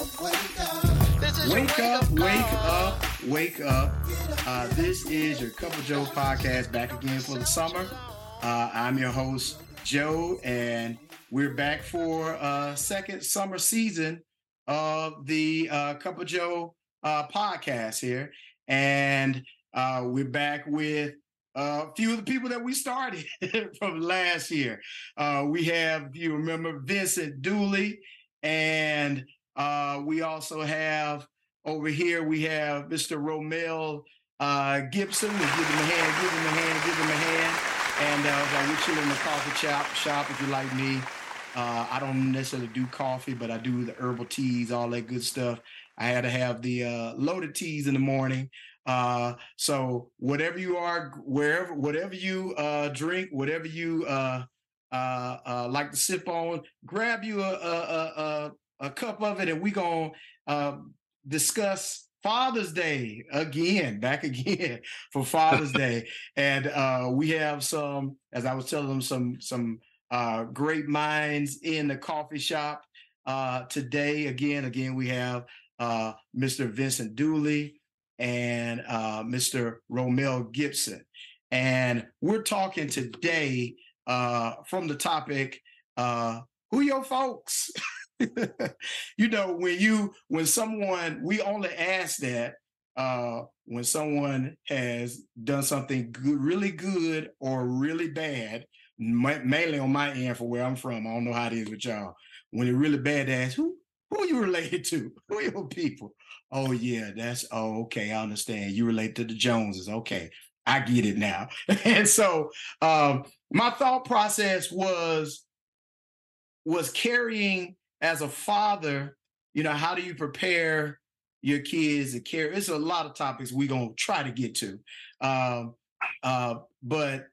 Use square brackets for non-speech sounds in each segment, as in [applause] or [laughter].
Wake up, wake up, wake up. Uh, this is your Cup of Joe podcast back again for the summer. Uh, I'm your host, Joe, and we're back for a second summer season of the uh, Cup of Joe uh, podcast here. And uh, we're back with a few of the people that we started [laughs] from last year. Uh, we have, you remember, Vincent Dooley, and uh, we also have over here, we have Mr. Romel uh, Gibson. We'll give him a hand, give him a hand, give him a hand. And uh, we're chilling in the coffee shop, shop, if you like me, uh, I don't necessarily do coffee, but I do the herbal teas, all that good stuff. I had to have the uh, loaded teas in the morning. Uh, so whatever you are, wherever, whatever you uh, drink, whatever you uh, uh, uh, like to sip on, grab you a a, a, a cup of it, and we gonna uh, discuss Father's Day again, back [laughs] again for Father's Day, and uh, we have some, as I was telling them, some some uh, great minds in the coffee shop uh, today. Again, again, we have uh, Mr. Vincent Dooley and uh, Mr. Romel Gibson, and we're talking today uh, from the topic, "Who your folks?" [laughs] [laughs] you know, when you when someone we only ask that uh, when someone has done something good, really good or really bad, mainly on my end for where I'm from. I don't know how it is with y'all. When it's really bad, to ask who who you related to? [laughs] Who are your people? Oh yeah, that's oh okay. I understand. You relate to the Joneses. Okay, I get it now. [laughs] and so um, my thought process was was carrying as a father. You know, how do you prepare your kids to care? It's a lot of topics we're gonna try to get to, um, uh, but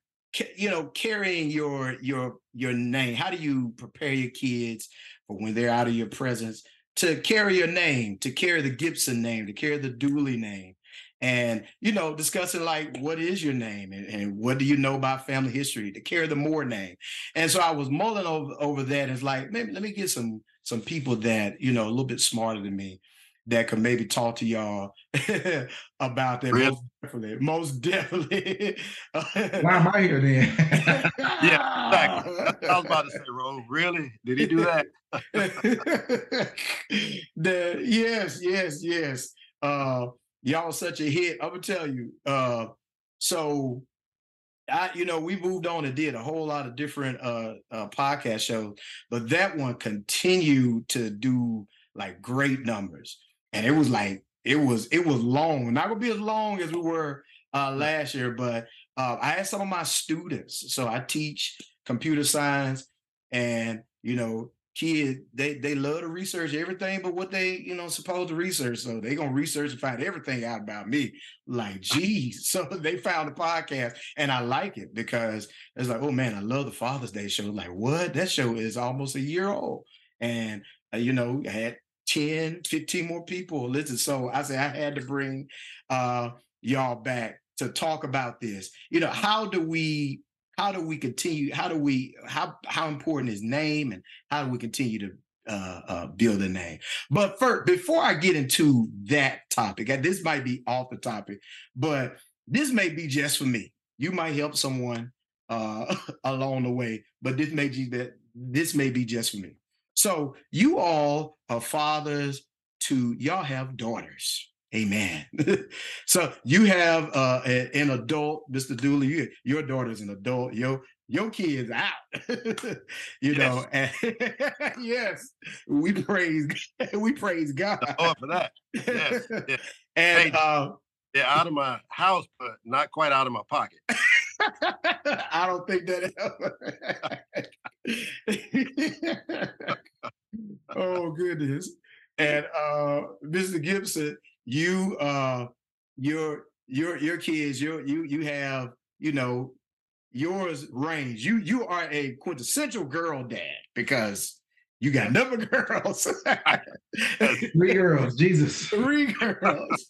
you know, carrying your your your name. How do you prepare your kids for when they're out of your presence to carry your name, to carry the Gibson name, to carry the Dooley name? And you know, discussing like what is your name and, and what do you know about family history to carry the Moore name. And so I was mulling over, over that. And it's like, maybe let me get some some people that, you know, a little bit smarter than me that could maybe talk to y'all [laughs] about that. Really? Most definitely. Most definitely. Why am I here then? [laughs] yeah, exactly. I was about to say, Ro, really? Did he do that? [laughs] the, yes, yes, yes. Uh, y'all such a hit. I'm gonna tell you. Uh, so I, you know, we moved on and did a whole lot of different uh, uh podcast shows, but that one continued to do like great numbers and it was like it was it was long, not gonna be as long as we were uh, last year, but uh, I had some of my students. So I teach computer science, and you know, kids they they love to research everything, but what they you know supposed to research. So they gonna research and find everything out about me. Like, geez. [laughs] So they found the podcast, and I like it because it's like, oh man, I love the Father's Day show. Like, what? That show is almost a year old, and uh, you know, I had 10, 15 more people listen. So I said I had to bring uh, y'all back to talk about this. You know, how do we how do we continue? How do we how how important is name and how do we continue to uh, uh, build a name? But first, before I get into that topic, this might be off the topic, but this may be just for me. You might help someone uh, [laughs] along the way, but this may be that this may be just for me. So you all are fathers to y'all have daughters. Amen. [laughs] so you have uh, a, an adult, Mr. Dooley. You, your daughter's an adult. Your your kid's out. [laughs] you yes. know. [laughs] And yes, we praise we praise God. Oh, for that. Yes. yes. and hey, uh, they're out of my house, but not quite out of my pocket. I don't think that ever. oh goodness. And uh Mr. Gibson, you uh your your your kids, your you you have, you know, yours range. You you are a quintessential girl dad because you got number [laughs] girls. Three girls, Jesus. [laughs] Three girls.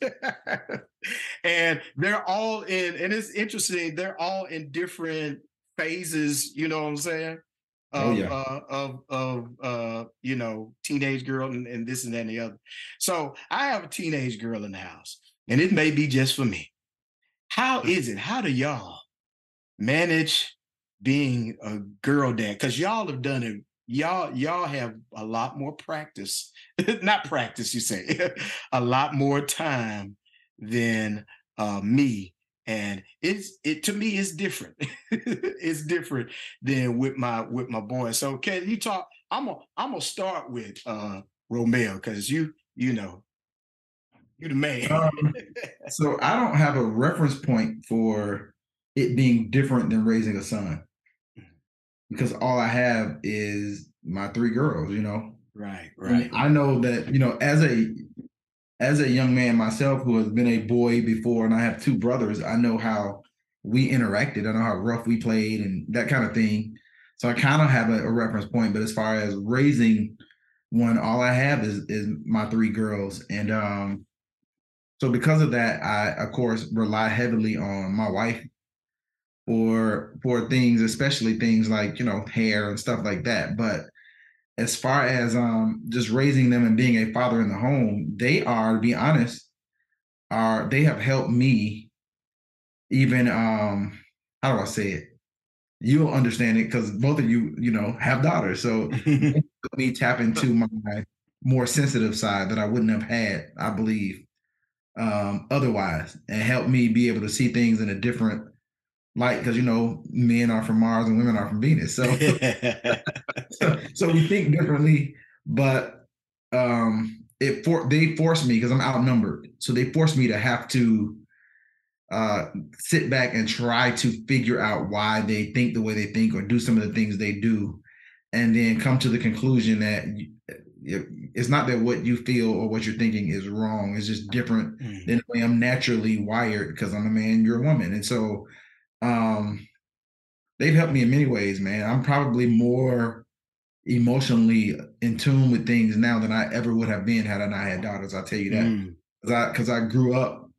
[laughs] and they're all in, and it's interesting, they're all in different phases, you know what I'm saying? Of oh, yeah. uh, of of uh, you know teenage girl and, and this and that and the other. So I have a teenage girl in the house, and it may be just for me. How is it? How do y'all manage being a girl dad? Because y'all have done it. Y'all y'all have a lot more practice, [laughs] not practice. You say [laughs] a lot more time than uh, me and it's it to me it's different. [laughs] It's different than with my with my boy. So can you talk i'm gonna i'm gonna start with uh romeo because you you know you're the man. Um, so i don't have a reference point for it being different than raising a son. Because all i have is my three girls you know? Right right. I know that you know as a as a young man myself who has been a boy before and I have two brothers, I know how we interacted. I know how rough we played and that kind of thing. So I kind of have a, a, reference point. But as far as raising one, all I have is is my three girls. And um, so because of that, I of course rely heavily on my wife for for things, especially things like, you know, hair and stuff like that. But as far as um just raising them and being a father in the home, they are, to be honest, are they have helped me even um how do I say it? You'll understand it because both of you, you know, have daughters. So [laughs] me tap into my more sensitive side that I wouldn't have had, I believe, um, otherwise, and help me be able to see things in a different light because you know men are from Mars and women are from Venus. So [laughs] so, so, we think differently, but um it for they force me because I'm outnumbered. So they force me to have to uh sit back and try to figure out why they think the way they think or do some of the things they do and then come to the conclusion that it's not that what you feel or what you're thinking is wrong it's just different mm. than the way i'm naturally wired because i'm a man you're a woman and so um, they've helped me in many ways, man. I'm probably more emotionally in tune with things now than I ever would have been had I not had daughters. I'll tell you that. Mm. Cause I cause I grew up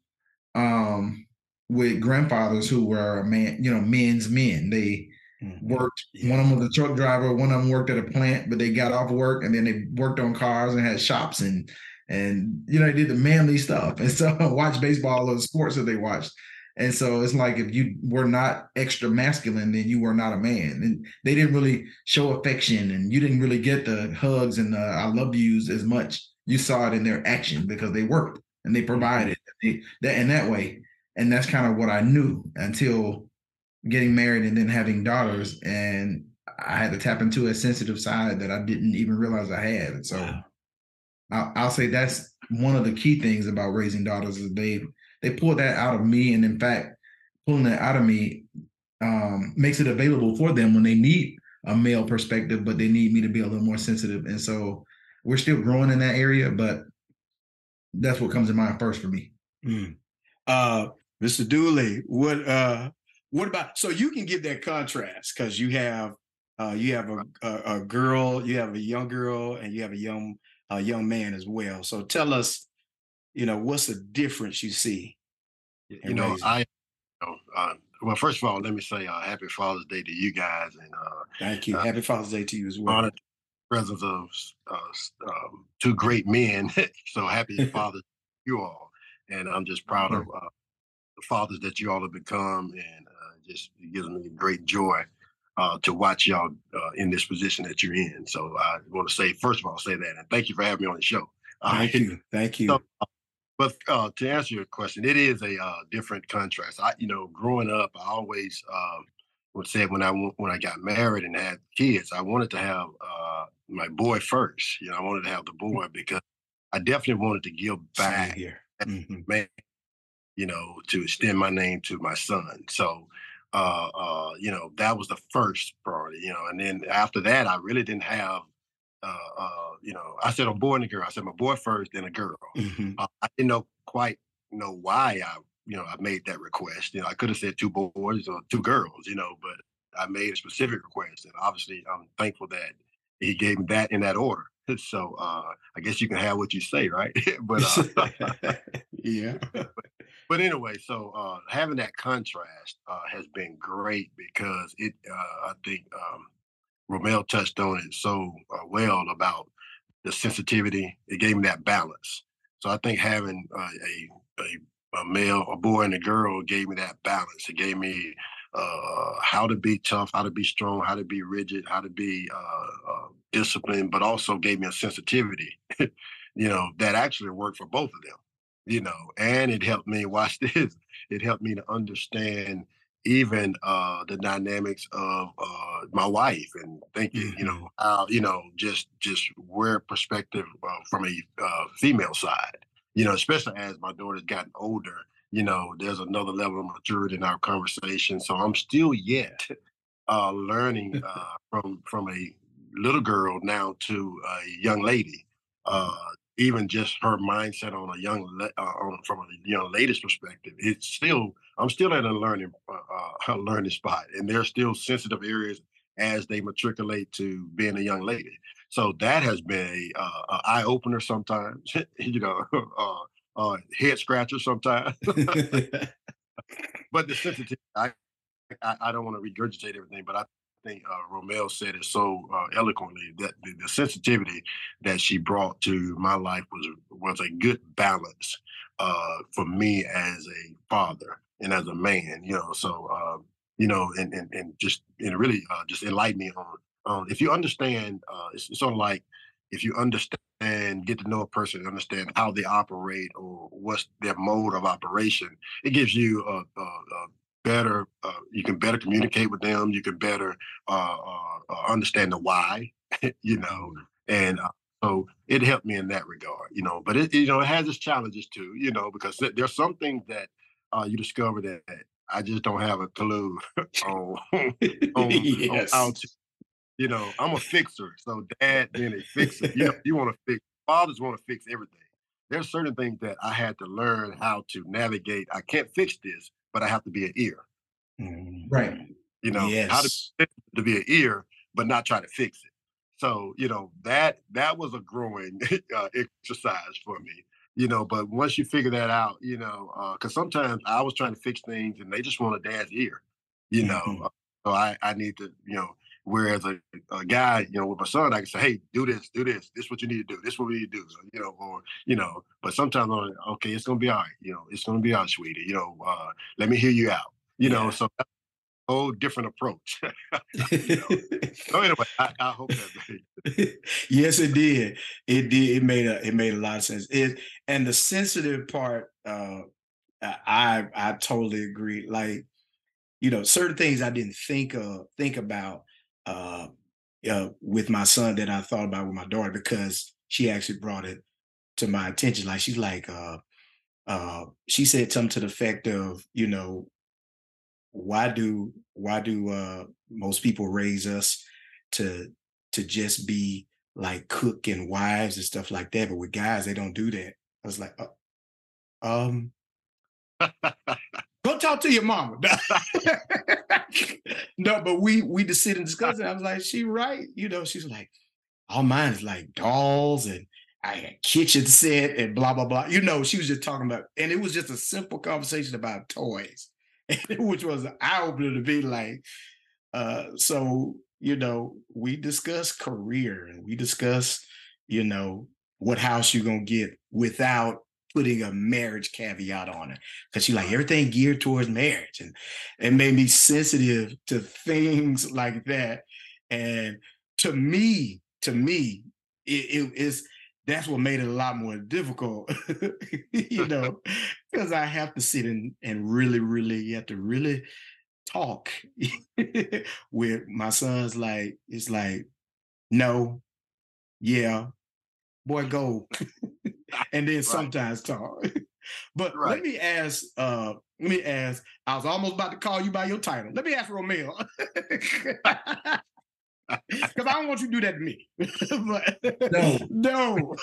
um with grandfathers who were man, you know, men's men. They mm-hmm. worked, yeah. one of them was a truck driver, one of them worked at a plant, but they got off work and then they worked on cars and had shops and and you know, they did the manly stuff. And so [laughs] watch baseball or the sports that they watched. And so it's like if you were not extra masculine, then you were not a man. And they didn't really show affection and you didn't really get the hugs and the I love yous as much. You saw it in their action because they worked and they provided they, that in that way. And that's kind of what I knew until getting married and then having daughters. And I had to tap into a sensitive side that I didn't even realize I had. And so wow. I'll, I'll say that's one of the key things about raising daughters is they they pull that out of me, and in fact, pulling that out of me um, makes it available for them when they need a male perspective, but they need me to be a little more sensitive. And so we're still growing in that area, but that's what comes to mind first for me. Mm. Uh, Mr. Dooley, what uh, what about so you can give that contrast because you have uh, you have a, a, a, girl, you have a young girl, and you have a young a young man as well. So tell us you know, what's the difference you see? You know, raising? I, you know, uh, well, first of all, let me say uh, Happy Father's Day to you guys, and uh, thank you. Uh, Happy Father's Day to you as well. Honored presence of uh, um, two great men, [laughs] so happy [laughs] Father's day to you all, and I'm just proud of uh, the fathers that you all have become, and just it gives me great joy. to watch y'all in this position that you're in. So I want to say, first of all, say that. And thank you for having me on the show. Thank you. Thank [laughs] you. So, but uh, to answer your question, it is a uh, different contrast. I, you know, growing up, I always um, would say when I when I got married and had kids, I wanted to have uh, my boy first. You know, I wanted to have the boy because I definitely wanted to give back, here. Mm-hmm. man, you know, to extend my name to my son. So, uh, uh, you know, that was the first priority. You know, and then after that, I really didn't have uh, uh, you know, I said a boy and a girl. I said my boy first, then a girl. Mm-hmm. Uh, I didn't know quite know why I, you know, I made that request. You know, I could have said two boys or two girls, you know, but I made a specific request, and obviously, I'm thankful that he gave me that in that order. [laughs] So uh, I guess you can have what you say, right? [laughs] but uh, [laughs] yeah. but, but, anyway, so uh, having that contrast uh, has been great because it, uh, I think, um, Romel touched on it so uh, well about the sensitivity. It gave me that balance. So I think having uh, a, a, a male, a boy, and a girl gave me that balance. It gave me uh, how to be tough, how to be strong, how to be rigid, how to be uh, uh, disciplined, but also gave me a sensitivity, [laughs] you know, that actually worked for both of them, you know, and it helped me watch [laughs] this. It helped me to understand even uh, the dynamics of uh, my wife and thinking, mm-hmm. you know, mm-hmm. how you know, just just where perspective uh, from a uh, female side, you know, especially as my daughter's gotten older, you know, there's another level of maturity in our conversation. So I'm still yet [laughs] uh, learning uh, from from a little girl now to a young lady. Even just her mindset on a young uh, on from a young lady's perspective, it's still I'm still at a learning uh, uh [laughs] learning spot, and there's still sensitive areas as they matriculate to being a young lady. So that has been a, uh, a eye opener sometimes, [laughs] you know, [laughs] uh, uh, head scratcher sometimes. but the sensitivity, I, I, I don't want to regurgitate everything, but I think uh, Romel said it so uh, eloquently that the, the, sensitivity that she brought to my life was was a good balance uh, for me as a father and as a man. You know, so um, you know, and and, and just and really uh, just enlighten me on if you understand. Uh, it's, it's sort of like if you understand, get to know a person, understand how they operate or what's their mode of operation, it gives you a, a, a better uh, you can better communicate with them you can better uh, uh, uh understand the why [laughs] you know mm-hmm. and uh, so it helped me in that regard you know but it you know it has its challenges too you know because there's some things that uh, you discover that i just don't have a clue [laughs] [laughs] on, on, yes. on how to you know i'm a fixer so dad being a fixer you know you want to fix fathers want to fix everything there's certain things that i had to learn how to navigate i can't fix this but I have to be an ear. Mm, right. You know, yes. how to, to be an ear, but not try to fix it. So, you know, that that was a growing [laughs] uh, exercise for me, you know, but once you figure that out, you know, because uh, sometimes I was trying to fix things and they just want a dad's ear, you know. Mm-hmm. Uh, so I, I need to, you know, whereas a, a guy, you know, with my son, I can say, hey, do this, do this, this is what you need to do, this is what we need to do, so, you know, or, you know, but sometimes I'm like, okay, it's gonna be all right, you know, it's gonna be all right, sweetie, you know, uh, let me hear you out, you yeah. know, so that's a whole different approach. [laughs] so [laughs] anyway, I, I hope that. yes, it did. It did. It made a. It made a lot of sense. It and the sensitive part. Uh, I I totally agree. Like, you know, certain things I didn't think of think about uh, uh, with my son that I thought about with my daughter because she actually brought it to my attention. Like she's like, uh, uh, she said something to the effect of, you know, why do why do uh, most people raise us to to just be like cook and wives and stuff like that, but with guys they don't do that. I was like, uh, um, [laughs] Go talk to your mama. [laughs] no, but we we just sit and discuss it. I was like, she right. You know, she's like, all mine is like dolls and I had kitchen set and blah blah blah. You know, she was just talking about, and it was just a simple conversation about toys, [laughs] which was an eye opener to be like, uh, so you know, we discuss career and we discuss, you know, what house you're gonna get without putting a marriage caveat on it because she like everything geared towards marriage and it made me sensitive to things [laughs] like that and to me to me it, it is that's what made it a lot more difficult [laughs] you [laughs] know because i have to sit and and really really you have to really talk with my son's like it's like no yeah boy go [laughs] and then right. sometimes talk. [laughs] but right. let me ask, uh, let me ask, I was almost about to call you by your title. Let me ask Romel. [laughs] Because I don't want you to do that to me. but, no. No.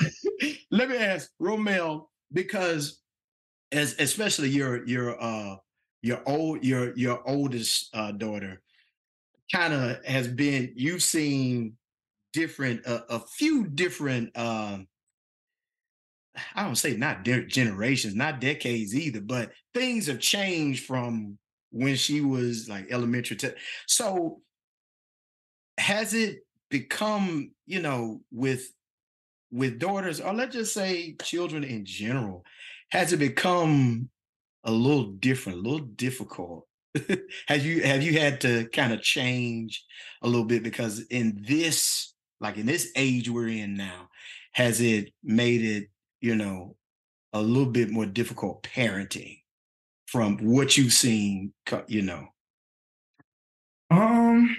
Let me ask Romel, because as especially your your uh your old your your oldest uh, daughter kind of has been you've seen different uh, a few different um I don't say not de- generations, not decades either, but things have changed from when she was like elementary to so has it become, you know, with with daughters, or let's just say children in general, has it become a little different, a little difficult? [laughs] have you have you had to kind of change a little bit because in this, like in this age we're in now, has it made it, you know, a little bit more difficult parenting from what you've seen, you know? Um,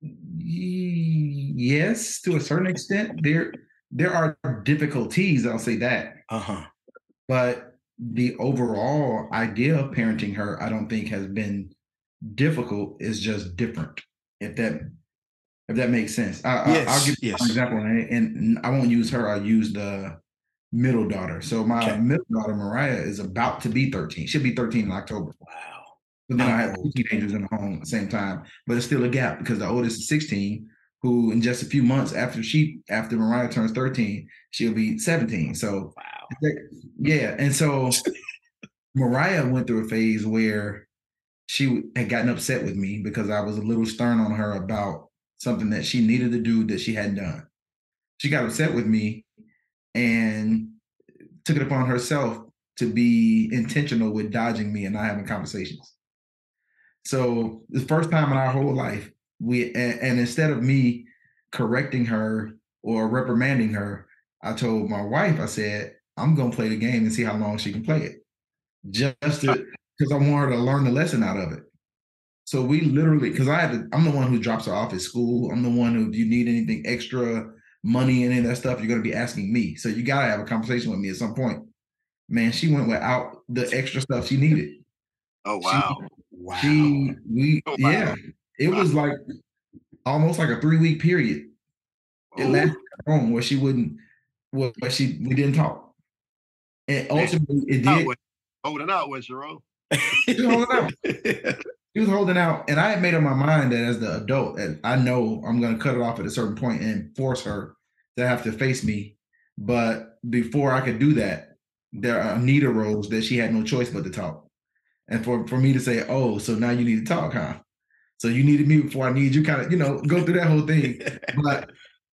yes, to a certain extent. There there are difficulties, I'll say that. Uh-huh. But the overall idea of parenting her, I don't think has been difficult. It's just different. If that if that makes sense. I, yes, will give yes. an example, and, and, I won't use her. I'll use the middle daughter. So my okay. middle daughter, Mariah, is about to be 13. She'll be 13 in October. Wow. But then I have two teenagers in the home at the same time. But it's still a gap because the oldest is 16, who in just a few months after she after Mariah turns 13, she'll be 17. So wow. yeah. And so [laughs] Mariah went through a phase where she had gotten upset with me because I was a little stern on her about something that she needed to do that she hadn't done. She got upset with me and took it upon herself to be intentional with dodging me and not having conversations. So the first time in our whole life, we and, instead of me correcting her or reprimanding her, I told my wife, I said, I'm gonna play the game and see how long she can play it. Just because I want her to learn the lesson out of it. So we literally, because I had to, I'm the one who drops her off at school. I'm the one who, if you need anything extra money and any of that stuff, you're gonna be asking me. So you gotta have a conversation with me at some point. Man, she went without the extra stuff she needed. Oh wow. She, wow. She we oh, [laughs] wow. yeah. It wow. was like almost like a three week period. It lasted home where she wouldn't where she we didn't talk. And ultimately it did holding out with Jerome. [laughs] holding out. [laughs] She was holding out. And I had made up my mind that as the adult, that I know I'm gonna cut it off at a certain point and force her to have to face me. But before I could do that, there a need arose that she had no choice but to talk. And for, for me to say, oh, so now you need to talk, huh? So you needed me before I need you, kind of, you know, go through that whole thing. [laughs] but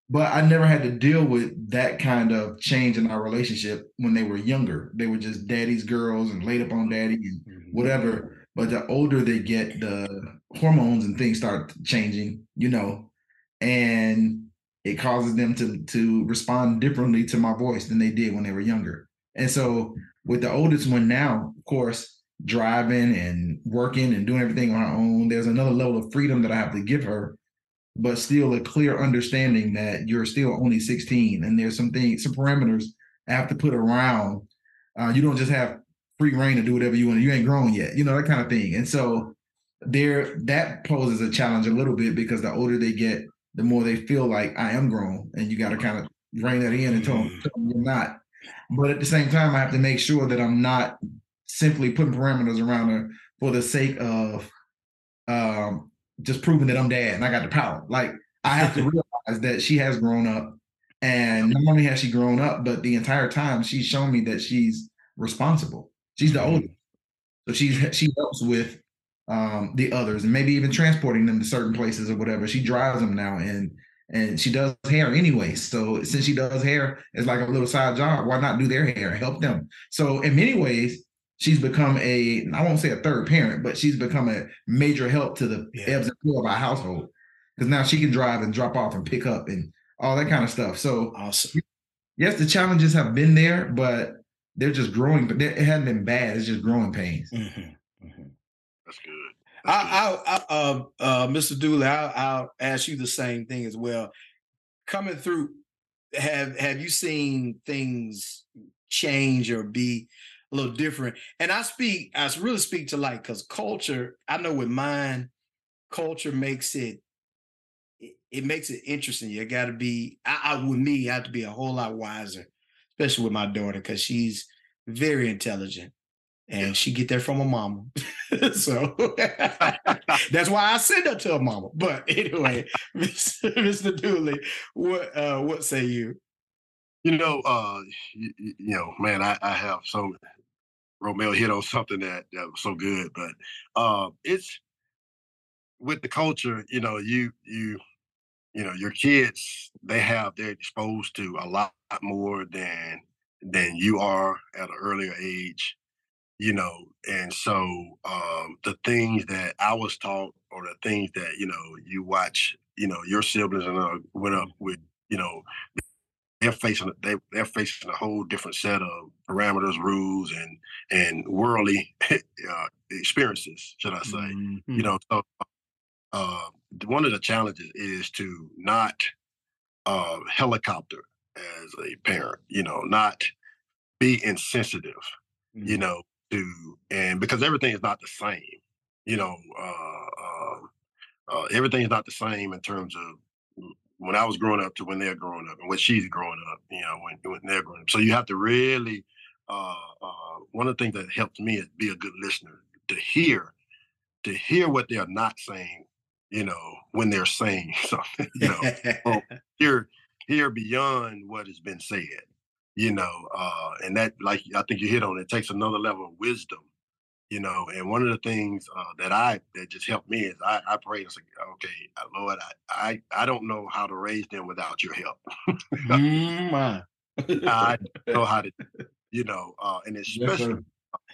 but I never had to deal with that kind of change in our relationship when they were younger. They were just daddy's girls and laid up on daddy and mm-hmm. whatever. But the older they get, the hormones and things start changing, you know, and it causes them to to respond differently to my voice than they did when they were younger. And so with the oldest one now, of course, driving and working and doing everything on her own, there's another level of freedom that I have to give her, but still a clear understanding that you're still only 16 and there's some things, some parameters I have to put around. Uh, you don't just have free rein to do whatever you want. You ain't grown yet, you know, that kind of thing. And so there that poses a challenge a little bit because the older they get, the more they feel like I am grown. And you got to kind of rein that in and tell them, tell them you're not. But at the same time, I have to make sure that I'm not simply putting parameters around her for the sake of um, just proving that I'm dad and I got the power. Like I have to [laughs] realize that she has grown up, and not only has she grown up, but the entire time she's shown me that she's responsible. She's the oldest, so she's she helps with um, the others and maybe even transporting them to certain places or whatever. She drives them now, and and she does hair anyway. So since she does hair, it's like a little side job. Why not do their hair? Help them. So in many ways, she's become a I won't say a third parent, but she's become a major help to the yeah. ebbs and flow of our household because now she can drive and drop off and pick up and all that kind of stuff. So awesome. Yes, the challenges have been there, but they're just growing. But it hasn't been bad. It's just growing pains. Mm-hmm. Mm-hmm. That's good. I, I, I, uh, uh, Mr. Dooley, I'll, I'll ask you the same thing as well. Coming through, have have you seen things change or be a little different? And I speak, I really speak to like because culture. I know with mine, culture makes it it, it makes it interesting. You got to be. I, I with me, I have to be a whole lot wiser, especially with my daughter because she's very intelligent and she get that from her mama. [laughs] so [laughs] that's why I send her to her mama. But anyway, [laughs] Mr. Dooley, what uh, what say you? You know, uh, you, you know, man, I, I have so Romel hit on something that, that was so good, but uh, it's with the culture, you know, you you you know, your kids they have they're exposed to a lot more than than you are at an earlier age, you know, and so um, the things that I was taught or the things that you know you watch, you know, your siblings and uh, went up with, you know, they're facing they they're facing a whole different set of parameters, rules, and and worldly [laughs] uh, experiences, should I say? Mm-hmm. You know, so uh, one of the challenges is to not uh, helicopter as a parent. You know, not be insensitive. Mm-hmm. You know, to and because everything is not the same. You know, uh, um, uh, everything is not the same in terms of when I was growing up to when they're growing up and when she's growing up, you know, when, when they're growing up. So you have to really, uh, uh, one of the things that helped me is be a good listener to hear, to hear what they're not saying, you know, when they're saying [laughs] something, you know, [laughs] hear, here beyond what has been said, you know, uh, and that, like I think you hit on, it takes another level of wisdom you know and one of the things uh, that i that just helped me is i, I prayed and like, okay uh, lord I, I i don't know how to raise them without your help. [laughs] Mm, i know how to you know uh, and especially yes,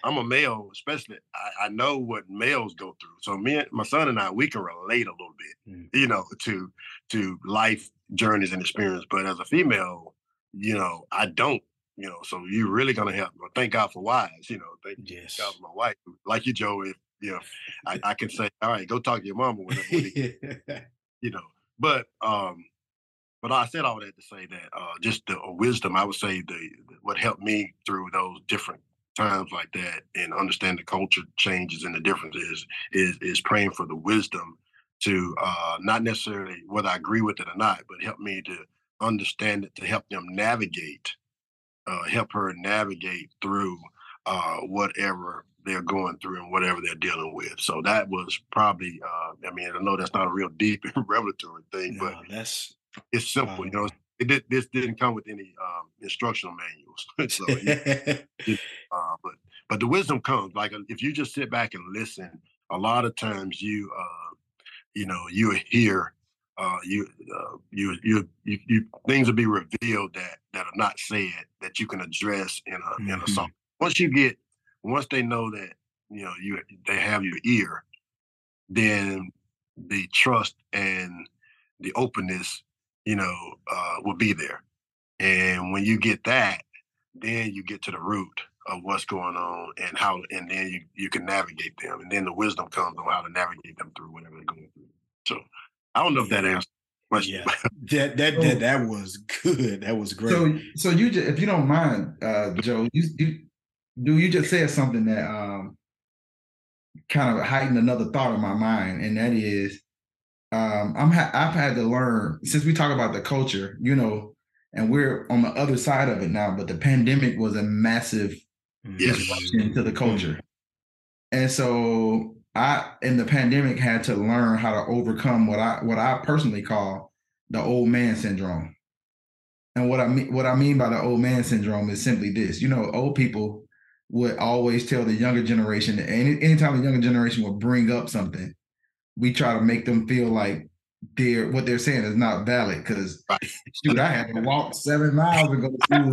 i'm a male especially I, I, know what males go through so me and my son and i we can relate a little bit mm. you know to to life journeys and experience but as a female you know i don't you know, so you're really gonna help. Well, thank God for wives, you know, thank yes. God for my wife. Like you, Joe, if you know, I, I can say, all right, go talk to your mama [laughs] you know. But um, but I said all that to say that uh just the uh, wisdom, I would say the what helped me through those different times like that and understand the culture changes and the differences is is praying for the wisdom to uh not necessarily whether I agree with it or not, but help me to understand it to help them navigate uh, help her navigate through uh, whatever they're going through and whatever they're dealing with. So that was probably, uh, I mean, I know that's not a real deep [laughs] and revelatory thing, no, but that's it's simple. you know, it did, this didn't come with any um, instructional manuals. [laughs] so, it, it, [laughs] uh, but but the wisdom comes like uh, if you just sit back and listen. A lot of times you uh, you know you hear uh, you, uh, you, you, you, you, things will be revealed that that are not said that you can address in a mm-hmm. in a song. Once you get, once they know that you know you they have your ear, then the trust and the openness, you know, uh, will be there. And when you get that, then you get to the root of what's going on and how, and then you you can navigate them, and then the wisdom comes on how to navigate them through whatever they're going through. So I don't know if that answers yeah, [laughs] that that, that that was good. That was great. So, so you just, if you don't mind, uh, Joe, you, you do you just said something that um kind of heightened another thought in my mind, and that is, um, I'm ha- I've had to learn since we talk about the culture, you know, and we're on the other side of it now. But the pandemic was a massive yes. disruption to the culture, and so I in the pandemic had to learn how to overcome what I what I personally call the old man syndrome. And what I mean what I mean by the old man syndrome is simply this. You know, old people would always tell the younger generation that any, anytime the younger generation would bring up something, we try to make them feel like they're what they're saying is not valid because shoot, I had to walk seven miles to go to school.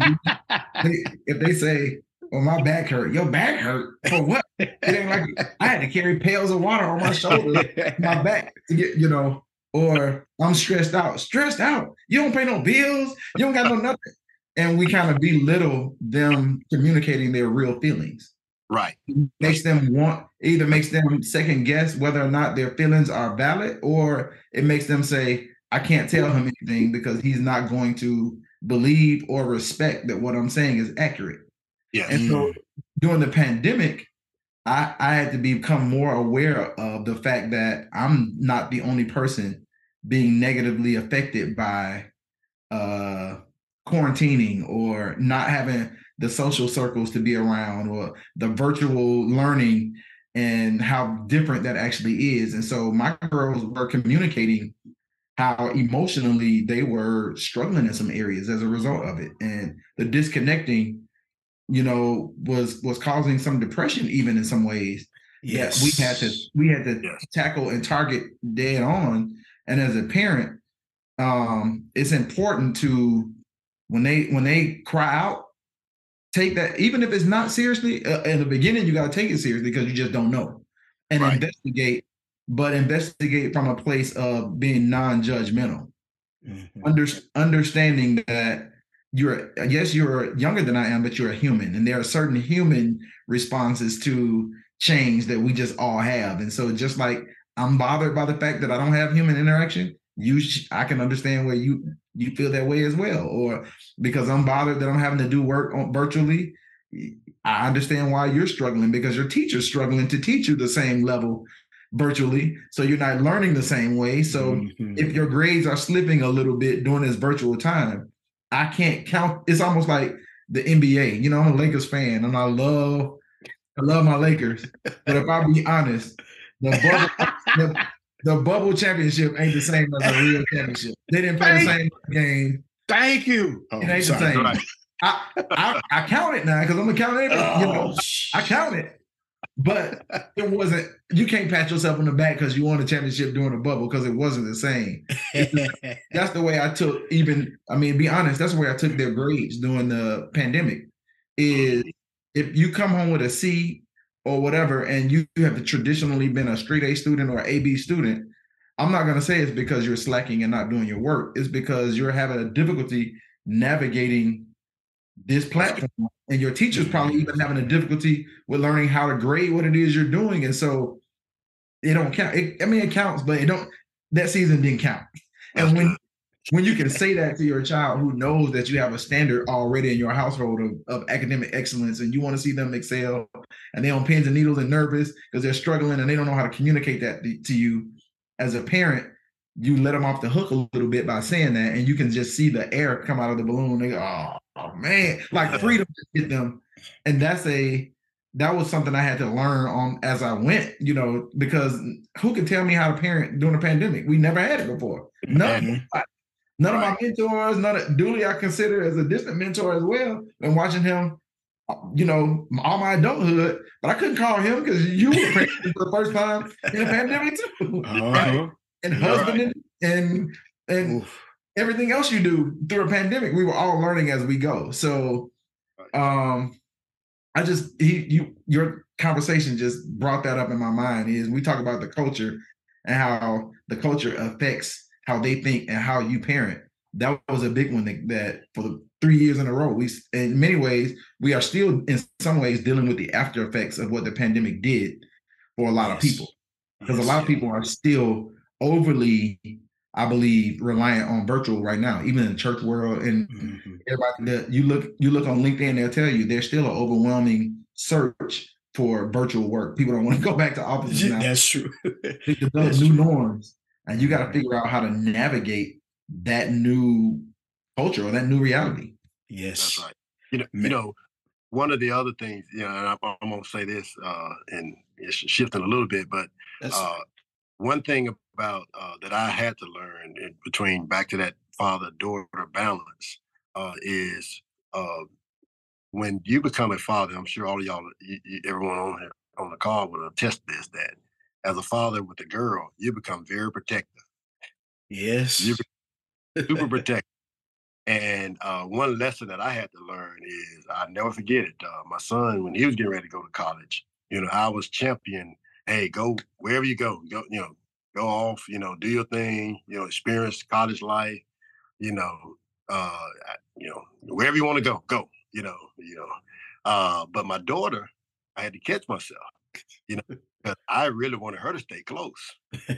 [laughs] if they say "Well, my back hurt. Your back hurt for what? it ain't like I had to carry pails of water on my shoulder, my back to get, you know, or I'm stressed out. Stressed out. You don't pay no bills. You don't got no nothing. And we kind of belittle them communicating their real feelings. Right. makes them want either makes them second guess whether or not their feelings are valid, or it makes them say, I can't tell him anything because he's not going to believe or respect that what I'm saying is accurate. Yeah. And so mm. during the pandemic, I, I had to become more aware of the fact that I'm not the only person being negatively affected by uh, quarantining or not having the social circles to be around or the virtual learning and how different that actually is. And so my girls were communicating how emotionally they were struggling in some areas as a result of it. And the disconnecting you know, was was causing some depression even in some ways. yes. we had to we had to yes. tackle and target dead on. And as a parent, um, it's important to when they when they cry out, take that even if it's not seriously uh, in the beginning. You got to take it seriously because you just don't know, and right. investigate. But investigate from a place of being non-judgmental, mm-hmm. Under, understanding that you're yes you're younger than I am, but you're a human, and there are certain human responses to change that we just all have. And so just like I'm bothered by the fact that I don't have human interaction, you sh- I can understand where you you feel that way as well. Or because I'm bothered that I'm having to do work on virtually, I understand why you're struggling because your teacher's struggling to teach you the same level virtually. So you're not learning the same way. So mm-hmm. if your grades are slipping a little bit during this virtual time, I can't count. It's almost like the NBA. You know, I'm a Lakers fan and I love I love my Lakers. But if I be honest, the bubble, [laughs] the, the, bubble championship ain't the same as a real championship. They didn't play Thank, the same game. Thank you. Oh, it ain't sorry, the same. Right. I, I, I count it now because I'm gonna count it. Oh, you know, oh, I count it. But it wasn't. You can't pat yourself on the back because you won a championship during the bubble because it wasn't the same. [laughs] that's the way I took. Even I mean, be honest. That's the way I took their grades during the pandemic. Is if you come home with a C or whatever, and you have traditionally been a straight A student or A B student, I'm not going to say it's because you're slacking and not doing your work. It's because you're having a difficulty navigating this platform, and your teacher's probably even having a difficulty with learning how to grade what it is you're doing, and so it don't count. It, I mean, it counts, but it don't. That season didn't count. And when when you can say that to your child who knows that you have a standard already in your household of, of academic excellence and you want to see them excel and they're on pins and needles and nervous because they're struggling and they don't know how to communicate that to you as a parent you let them off the hook a little bit by saying that and you can just see the air come out of the balloon they go oh, oh man like freedom hit them and that's a that was something I had to learn on as I went, you know, because who can tell me how to parent during a pandemic? We never had it before. Mm-hmm. None right. of my mentors, none of Dooley I consider as a distant mentor as well. And watching him, you know, all my adulthood, but I couldn't call him because you were pregnant for the first time in a pandemic too. Uh-huh. Right? And husband right. and and Oof. everything else you do through a pandemic, we were all learning as we go. So um I just he you your conversation just brought that up in my mind is we talk about the culture and how the culture affects how they think and how you parent. That was a big one that, that for the three years in a row, we in many ways we are still in some ways dealing with the after effects of what the pandemic did for a lot yes. of people. Because yes. a lot of people are still overly, I believe, reliant on virtual right now, even in the church world and mm-hmm. everybody that you look you look on LinkedIn, they'll tell you there's still an overwhelming search for virtual work. People don't want to go back to offices now. That's true. Those [laughs] new norms and you got to figure out how to navigate that new culture or that new reality. Yes, that's right. You know, you know, one of the other things, you know, and I, am gonna say this, uh, and it's shifting a little bit, but uh, one thing about uh, that I had to learn in between back to that father daughter balance uh, is uh, when you become a father. I'm sure all of y'all, you, you, everyone on here on the call will attest this that as a father with a girl, you become very protective. Yes. You super [laughs] protective. And uh, one lesson that I had to learn is I never forget it. Uh, my son, when he was getting ready to go to college, you know, I was champion. Hey, go wherever you go, go, you know, go off, you know, do your thing, you know, experience college life, you know, uh, you know, wherever you want to go, go, you know, you know. Uh, but my daughter, I had to catch myself, you know, I really wanted her to stay close. [laughs]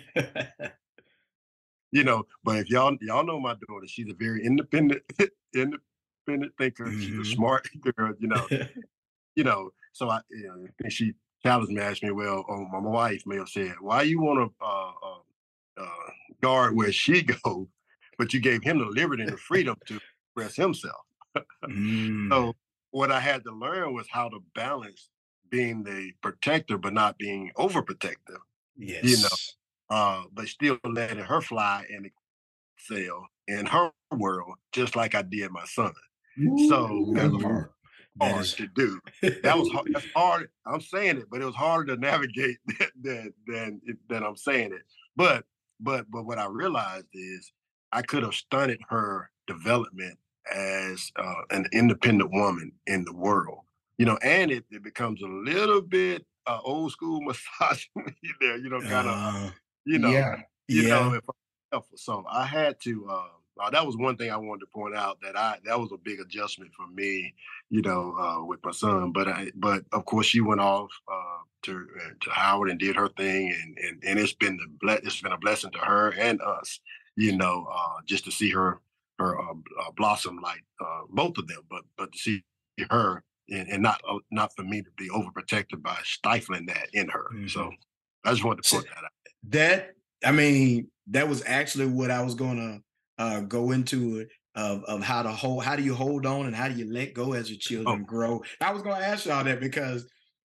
you know, but if y'all y'all know my daughter, she's a very independent [laughs] independent thinker. Mm-hmm. She's a mm-hmm. smart [laughs] girl, you know. you know, so I you know, and she challenged me, asked me, well, oh, my wife may have said, why you want to uh, uh, uh, guard where she goes, but you gave him the liberty and the freedom to express himself. mm. So what I had to learn was how to balance being the protector but not being overprotective. Yes. You know, uh, but still letting her fly and excel in her world, just like I did my son. Ooh, so hard is... to do. That was hard. That's hard. I'm saying it, but it was harder to navigate [laughs] than than than I'm saying it. But but but what I realized is I could have stunted her development as uh, an independent woman in the world. You know, and it, it becomes a little bit uh, old school [laughs] misogyny there. You know, kind of. Uh, you know. Yeah. You yeah. know. If, so I had to. Uh, uh, that was one thing I wanted to point out that I that was a big adjustment for me, you know, uh, with my son. But I, but of course she went off uh, to uh, to Howard and did her thing, and and and it's been the ble- it's been a blessing to her and us, you know, uh, just to see her her uh, blossom like both of them, but but to see her and, and not not for me to be overprotected by stifling that in her. Mm-hmm. So I just wanted to put that out. That I mean, that was actually what I was gonna uh, go into it of, of how to hold how do you hold on and how do you let go as your oh. children oh. grow i was going to ask y'all that because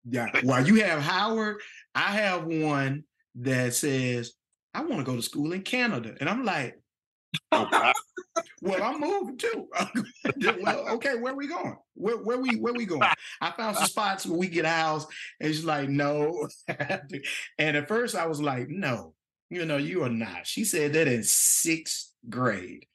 yeah [laughs] while you have howard i have one that says i want to go to school in canada and i'm like oh, [laughs] well i'm moving too [laughs] well okay where we going where, where we where we going i found some spots where we get a house and she's like no [laughs] and at first i was like no you know you are not she said that in sixth grade.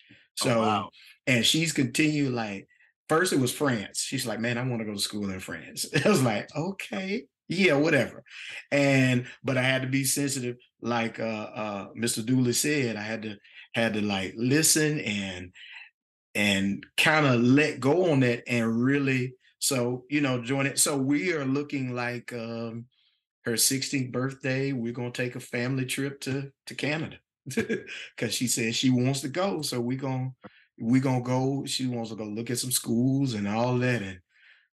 Oh, so, oh, wow. and she's continued like, first it was France. She's like, man, I want to go to school in France. I was like, okay, yeah, whatever. And, but I had to be sensitive. Like, uh, uh, Mr. Dooley said, I had to, had to like listen and, and kind of let go on that and really, so, you know, join it. So we are looking like, um, her 16th birthday, we're going to take a family trip to, to Canada [laughs] because she says she wants to go. So we going we gonna go. She wants to go look at some schools and all that. And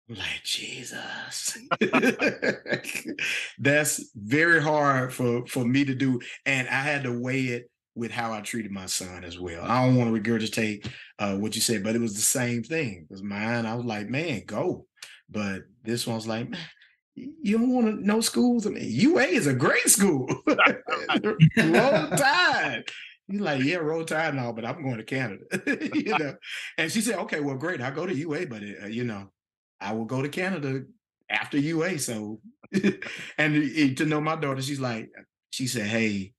like Jesus, [laughs] that's very hard for for me to do. And I had to weigh it with how I treated my son as well. I don't want to regurgitate uh, what you said, but it was the same thing. Because mine, I was like, man, go. But this one's like, man, you don't want to know schools. I mean, UA is a great school. [laughs] [laughs] roll tide. He's like, yeah, roll tide and all, but I'm going to Canada. [laughs] you know. And she said, okay, well, great. I'll go to UA, but uh, you know, I will go to Canada after UA. So, and to know my daughter, she's like, she said, hey,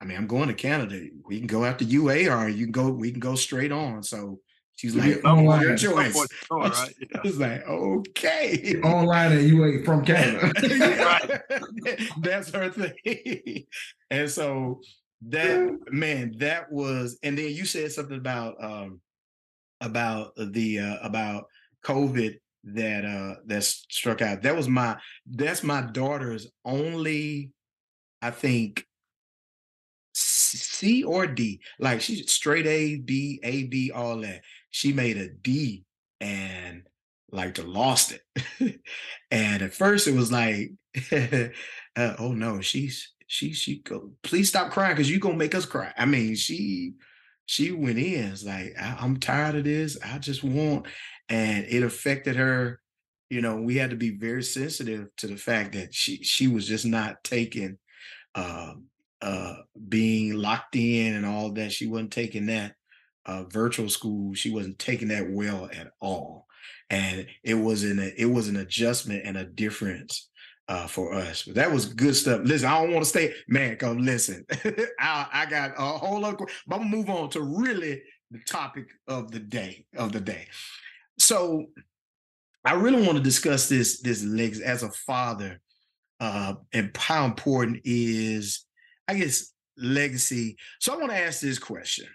I mean, I'm going to Canada. We can go after UA, or you can go. We can go straight on. So She's like, online. Your choice. Store, right? yeah. It's like, okay. Online and you ain't from Canada. [laughs] [laughs] [laughs] That's her thing. and so that man, that was, and then you said something about um about the uh about COVID that uh that struck out. That was my that's my daughter's only, I think, C or D. Like she's straight A, B, A, B, all that she made a D and like lost it. [laughs] and at first it was like, [laughs] uh, oh no, she's she she go please stop crying because you're gonna make us cry. I mean, she she went in. It's like I, I'm tired of this. I just want, and it affected her. You know, we had to be very sensitive to the fact that she she was just not taking uh uh being locked in and all that. She wasn't taking that uh, virtual school, she wasn't taking that well at all, and it was an it was an adjustment and a difference uh, for us. But that was good stuff. Listen, I don't want to stay, man. Come listen, [laughs] I, I got a whole lot. But I'm gonna move on to really the topic of the day of the day. So, I really want to discuss this this legs as a father, uh, and how important is, I guess, legacy. So I want to ask this question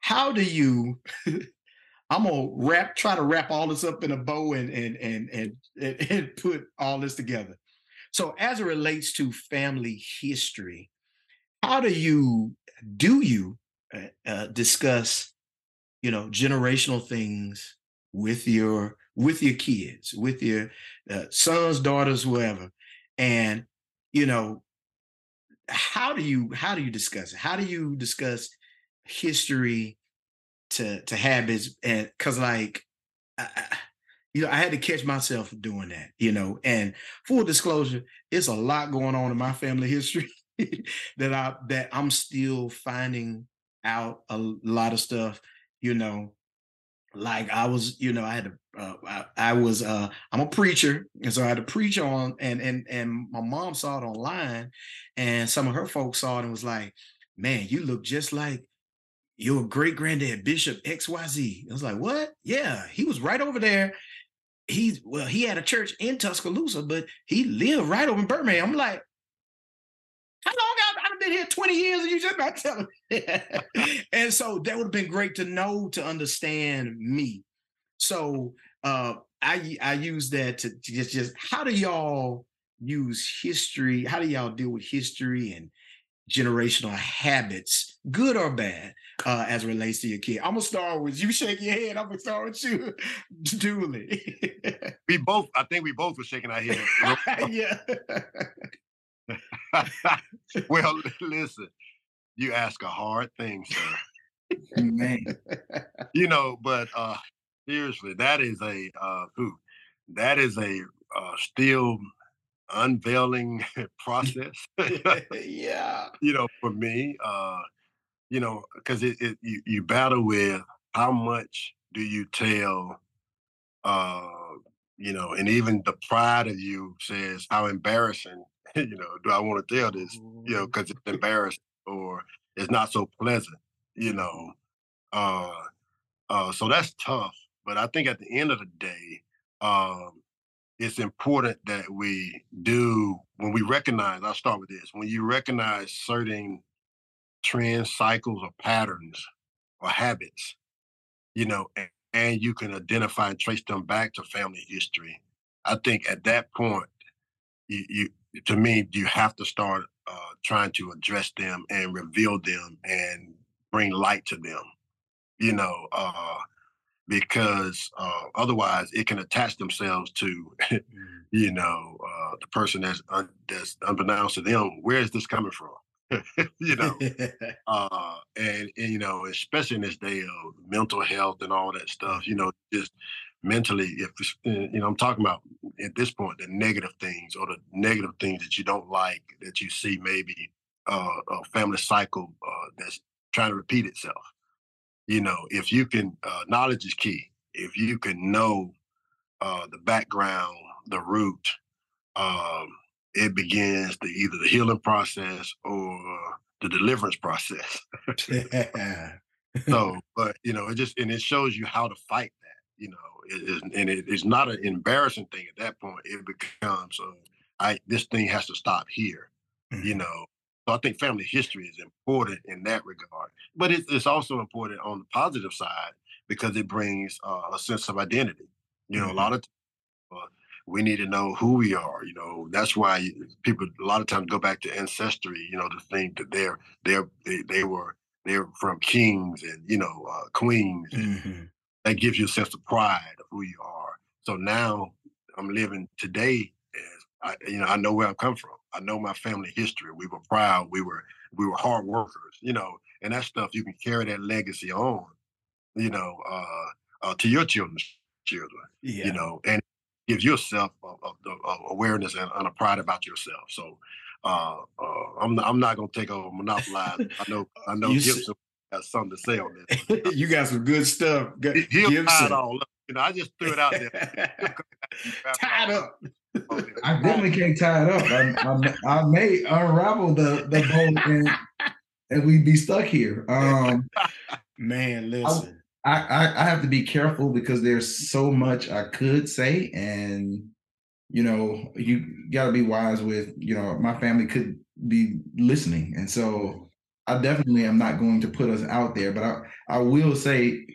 how do you [laughs] I'm gonna wrap, try to wrap all this up in a bow and and and and, [laughs] and put all this together. So as it relates to family history, how do you do you uh, uh, discuss, you know, generational things with your with your kids, with your uh, sons, daughters, whoever, and you know, how do you how do you discuss it? How do you discuss history to to habits and because like I, you know i had to catch myself doing that you know and full disclosure it's a lot going on in my family history [laughs] that i that i'm still finding out a lot of stuff you know like I was, you know, I had to, uh, I, I, was, uh, I'm a preacher, and so I had to preach on, and and and my mom saw it online, and some of her folks saw it and was like, "Man, you look just like your great granddad Bishop X Y Z." I was like, "What? Yeah, he was right over there. He's well, he had a church in Tuscaloosa, but he lived right over in Birmingham." I'm like, how long I've, been here 20 years and you just not telling me? [laughs] and so that would have been great to know to understand me. So uh, I I use that to, to just just how do y'all use history? How do y'all deal with history and generational habits, good or bad, uh, as relates to your kid. I'm gonna start with you. Shake your head. I'm gonna start with you, [laughs] Dooley. we both. I think we both were shaking our head. [laughs] yeah. [laughs] well, [laughs] listen, you ask a hard thing, sir. [laughs] Man. you know, but uh seriously, that is a uh who that is a uh still unveiling process. yeah. You know, for me, uh, you know, because it, it you, you battle with how much do you tell uh you know, and even the pride of you says how embarrassing [laughs] you know, do I want to tell this? You know, because mm-hmm. it's embarrassing or it's not so pleasant, you know. Uh, uh, so that's tough. But I think at the end of the day, um, it's important that we do when we recognize. I'll start with this: when you recognize certain trends, cycles, or patterns or habits, you know, and, and you can identify and trace them back to family history. I think at that point, you, you to me, you have to start uh, trying to address them and reveal them and bring light to them. You know, uh, because uh, otherwise it can attach themselves to, [laughs] mm. you know, uh, the person that's un- that's unbeknownst to them. Where is this coming from? [laughs] you know, [laughs] uh, and, and you know, especially in this day of mental health and all that stuff. You know, just mentally if eh, you know i'm talking about at this point the negative things or the negative things that you don't like that you see maybe uh, a family cycle uh, that's trying to repeat itself you know if you can uh, knowledge is key if you can know uh, the background the root um, it begins the either the healing process or the deliverance process [laughs] so but you know it just and it shows you how to fight that. you know, it, and it, it's not an embarrassing thing at that point. It becomes, uh, I this thing has to stop here, mm-hmm. you know. So I think family history is important in that regard, but it, it's also important on the positive side because it brings uh, a sense of identity. You know, mm-hmm. a lot of uh, we need to know who we are. You know, that's why people a lot of times go back to ancestry. You know, to think that they're they're they, they were they're from kings and you know uh, queens. Mm-hmm that gives you a sense of pride of who you are. So now I'm living today as I, you know, I know where I've come from. I know my family history. We were proud. We were we were hard workers, you know, and that stuff you can carry that legacy on, you know, uh, uh, to your children's children, yeah. you know, and gives yourself a, a, awareness and, and, a pride about yourself. So uh, uh, I'm I'm not gonna take over monopolize. I know I [laughs] know Gibson got something to say on this. you got some good stuff. He'll tie it all up. You know, I just threw it out there. [laughs] Tied up. I definitely can't tie it up. I, I, I may unravel the the boat and and we'd be stuck here. [laughs] Um, Man, listen. I, I have to be careful because there's so much I could say, and you know, you got to be wise with. You know, my family could be listening, and so I definitely am not going to put us out there, but I, I will say,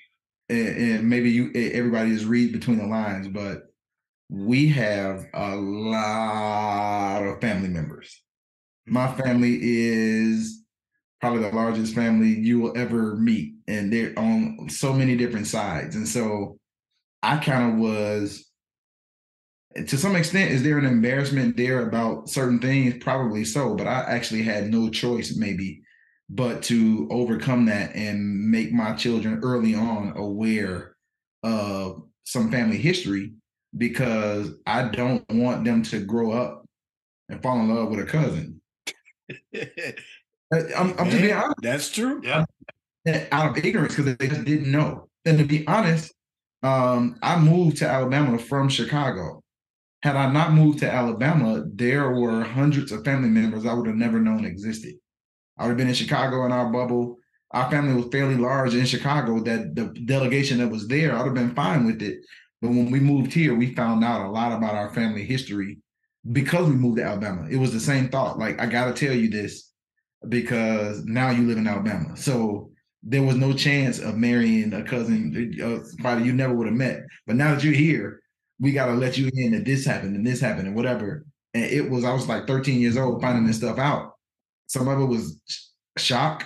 and, and maybe you everybody just read between the lines, but we have a lot of family members. My family is probably the largest family you will ever meet, and they're on so many different sides. And so I kind of was, to some extent, is there an embarrassment there about certain things? Probably so, but I actually had no choice, maybe, but to overcome that and make my children early on aware of some family history because I don't want them to grow up and fall in love with a cousin. [laughs] I'm, I'm just being honest. That's true. Yeah. Out of ignorance because they just didn't know. And to be honest, Um, I moved to Alabama from Chicago. Had I not moved to Alabama, there were hundreds of family members I would have never known existed. I would have been in Chicago in our bubble. Our family was fairly large in Chicago. That the delegation that was there, I'd have been fine with it. But when we moved here, we found out a lot about our family history because we moved to Alabama. It was the same thought. Like, I got to tell you this because now you live in Alabama. So there was no chance of marrying a cousin, uh, somebody you never would have met. But now that you're here, we got to let you in that this happened and this happened and whatever. And it was, I was like 13 years old finding this stuff out. Some of it was shock,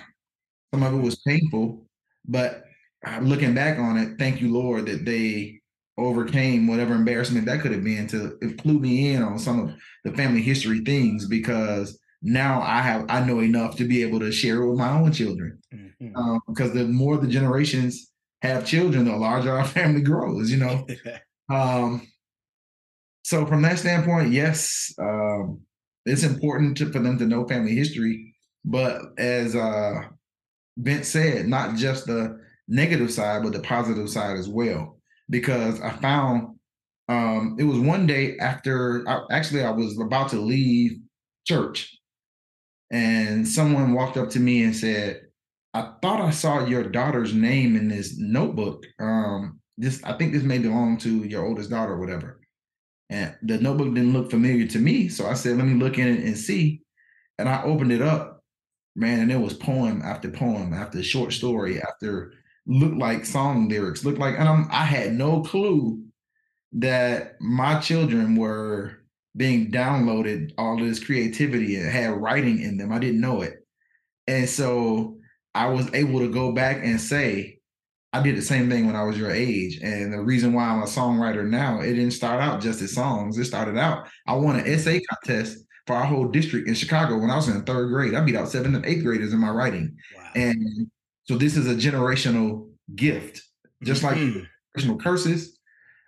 some of it was painful. But uh, looking back on it, thank you, Lord, that they overcame whatever embarrassment that could have been to include me in on some of the family history things because now I have I know enough to be able to share it with my own children. Mm-hmm. Um, because the more the generations have children, the larger our [laughs] family grows. You know. [laughs] um, so from that standpoint, yes, um, it's important to, for them to know family history. But as uh, Vince said, not just the negative side, but the positive side as well. Because I found um, it was one day after I, actually I was about to leave church and someone walked up to me and said, I thought I saw your daughter's name in this notebook. Um, this I think this may belong to your oldest daughter or whatever. And the notebook didn't look familiar to me. So I said, let me look in it and see. And I opened it up, man, and it was poem after poem after short story after looked like song lyrics, looked like, and I'm, I had no clue that my children were being downloaded all this creativity and had writing in them. I didn't know it. And so I was able to go back and say, I did the same thing when I was your age. And the reason why I'm a songwriter now, it didn't start out just as songs. It started out, I won an essay contest for our whole district in Chicago when I was in third grade. I beat out seventh and eighth graders in my writing. Wow. And so this is a generational gift, just like mm-hmm. generational curses.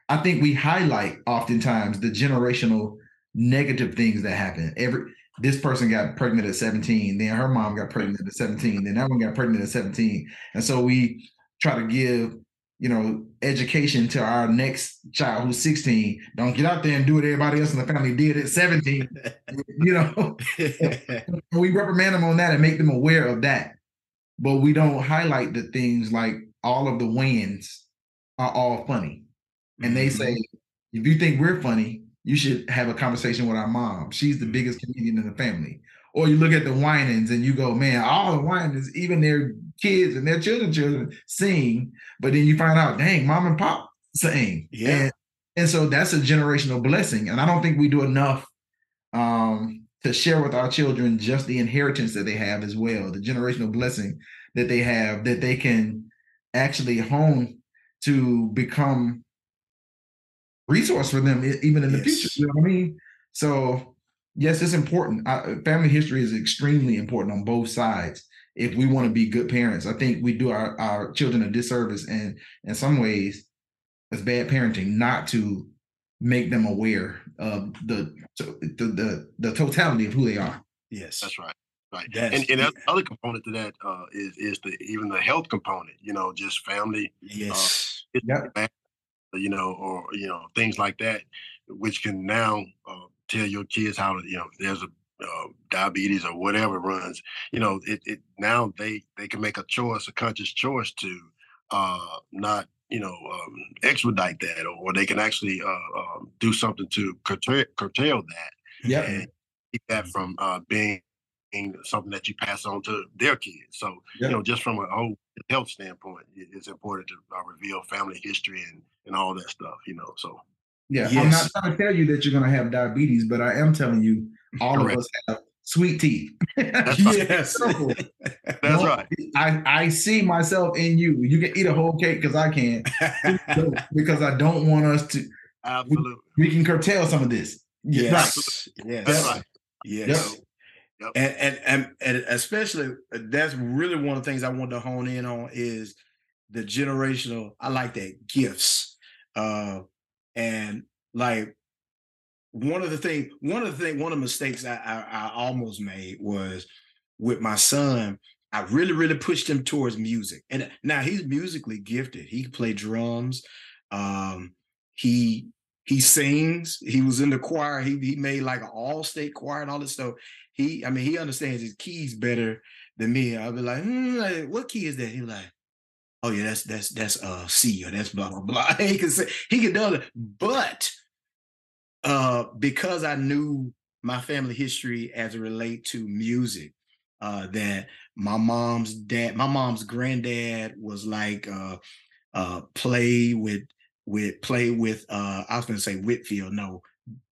I think we highlight oftentimes the generational negative things that happen. Every this person got pregnant at 17, then her mom got pregnant at 17, then that one got pregnant at 17. And so we try to give, you know, education to our next child who's 16. Don't get out there and do what everybody else in the family did at 17. [laughs] you know, [laughs] we reprimand them on that and make them aware of that. But we don't highlight the things like all of the wins are all funny. And they mm-hmm. say, if you think we're funny, you should have a conversation with our mom. She's the biggest comedian in the family. Or you look at the Winans and you go, man, all the Winans, even their kids and their children, children sing. But then you find out, dang, mom and pop sing. Yeah. And, and so that's a generational blessing. And I don't think we do enough um, to share with our children just the inheritance that they have as well, the generational blessing that they have that they can actually hone to become resource for them even in the yes. future. You know what I mean? So yes, it's important. I, family history is extremely important on both sides. If we want to be good parents, I think we do our, our children a disservice and in some ways it's bad parenting not to make them aware of the the the, the totality of who they are. Yes, that's right. Right. That's, and and the other component to that uh, is is the even the health component. You know, just family. Uh, yes. Uh, yep you know, or you know things like that, which can now uh, tell your kids how to, you know, there's a uh, diabetes or whatever runs, you know, it, it now they they can make a choice, a conscious choice to uh, not you know um, expedite that, or, or, they can actually uh, um, do something to curtail, curtail that, yeah, and keep that from uh, being something that you pass on to their kids. So yeah. you know, just from a whole health standpoint, it's important to uh, reveal family history and and all that stuff, you know. So yeah, yes. I'm not trying to tell you that you're gonna have diabetes, but I am telling you all Correct. of us have sweet teeth. [laughs] That's yes. [laughs] That's no, right. I, I see myself in you. You can eat a whole cake because I can. [laughs] because I don't want us to absolutely we, we can curtail some of this. Yes. Yes. That's right. Yes. Yep. And, and and especially that's really one of the things I want to hone in on is the generational. I like that gifts uh, and like one of the thing, one of the thing, one of the mistakes I, I, I almost made was with my son. I really, really pushed him towards music. And now he's musically gifted. He can play drums. Um, he he sings. He was in the choir. He he made like an all state choir and all this stuff. He, I mean, he understands his keys better than me. I'll be like, hmm, like, what key is that? He like, oh yeah, that's that's that's uh C or that's blah blah blah. [laughs] he can say he can do it, but uh because I knew my family history as it relate to music, uh that my mom's dad, my mom's granddad was like uh uh play with with play with uh I was gonna say Whitfield, no,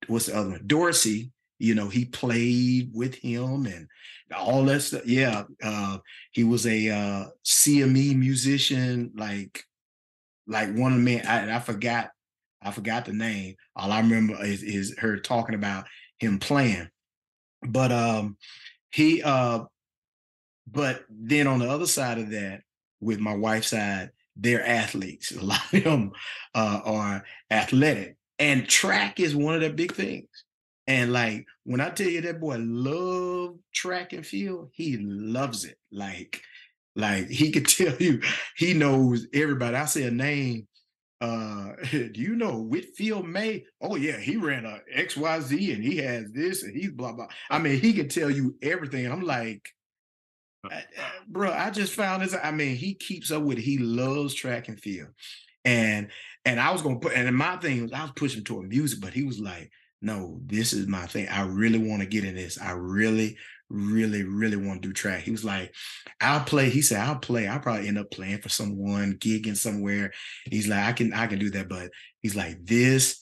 what's the other one? Dorsey, you know, he played with him and all that stuff. Yeah, uh, he was a uh, CME musician, like like one of the men. I, I, forgot, I forgot the name. All I remember is, is her talking about him playing. But um, he, uh, but then on the other side of that, with my wife's side, they're athletes. [laughs] A lot of them uh, are athletic, and track is one of the big things. And like when I tell you that boy love track and field, he loves it. Like, like he could [laughs] tell you he knows everybody. I say a name. Uh, [laughs] do you know Whitfield May? Oh yeah, he ran a XYZ and he has this and he's blah blah. I mean, he can tell you everything. I'm like, bro, I just found this. I mean, he keeps up with it. He loves track and field. And and I was gonna put and my thing was I was pushing toward music, but he was like, no, this is my thing. I really want to get in this. I really, really, really want to do track. He was like, I'll play. He said, I'll play. I'll probably end up playing for someone, gigging somewhere. He's like, I can, I can do that. But he's like, this,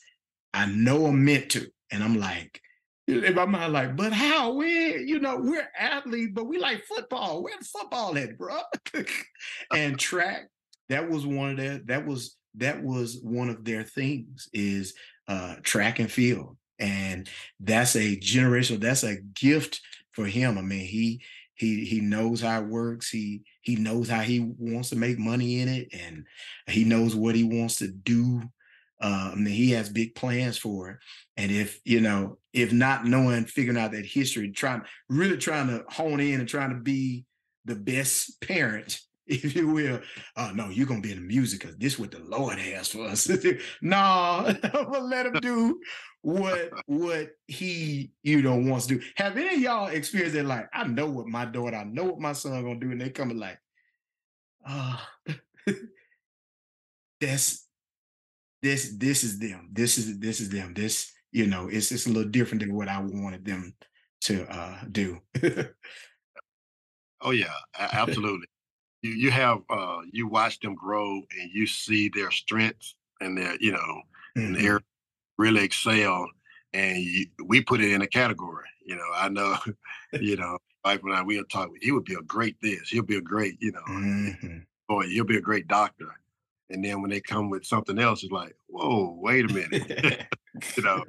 I know I'm meant to. And I'm like, in my mind, like, but how We're, you know, we're athletes, but we like football. Where's football at, bro? [laughs] and track, that was one of their, that was that was one of their things is uh track and field and that's a generational that's a gift for him i mean he he he knows how it works he he knows how he wants to make money in it and he knows what he wants to do uh, I mean, he has big plans for it. And if, you know, if not knowing, figuring out that history, trying, really trying to hone in and trying to be the best parent, [laughs] if you will, oh no, you're gonna be in the music because this is what the Lord has for us. [laughs] no, [laughs] I'm gonna let him do what what he you know wants to do. Have any of y'all experienced it? Like, I know what my daughter, I know what my son gonna do, and they coming like, ah, oh, that's this this is them. This is this is them. This you know, it's it's a little different than what I wanted them to uh do. oh yeah, absolutely. You you have uh you watch them grow and you see their strengths and their you know mm-hmm. and their really excel, and you, we put it in a category. You know, I know, [laughs] you know, like when I we'll talk, he would be a great this. He'll be a great, you know, mm-hmm. boy, he'll be a great doctor. And then when they come with something else, it's like, whoa, wait a minute. [laughs] you know,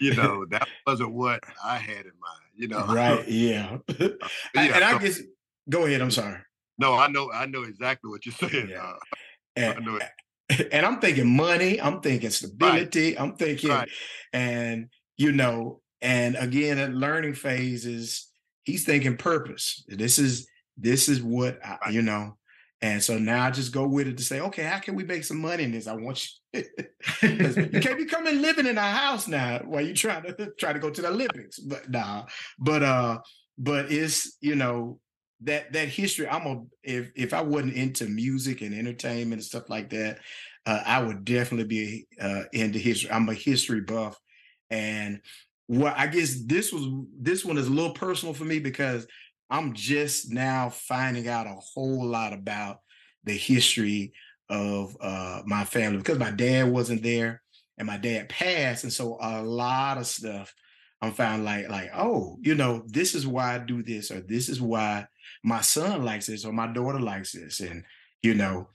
you [laughs] know, that wasn't what I had in mind. You know, right? Yeah. uh, yeah and I guess, go ahead. I'm sorry. No, I know, I know exactly what you're [laughs] saying. Yeah. Uh, and, I know it [laughs] and I'm thinking money, I'm thinking stability, right. I'm thinking, right. and you know, and again, at learning phase is he's thinking purpose. This is this is what I, right. you know, and so now I just go with it to say, okay, how can we make some money in this? I want you. [laughs] you can't be coming living in our house now while you trying to try to go to the Olympics. But nah, but uh, but it's you know that that history i'm a if if i wasn't into music and entertainment and stuff like that uh, i would definitely be uh into history. I'm a history buff. And what i guess this was this one is a little personal for me because i'm just now finding out a whole lot about the history of uh my family because my dad wasn't there and my dad passed. And so a lot of stuff i'm finding like like oh you know this is why i do this or this is why my son likes this or my daughter likes this and you know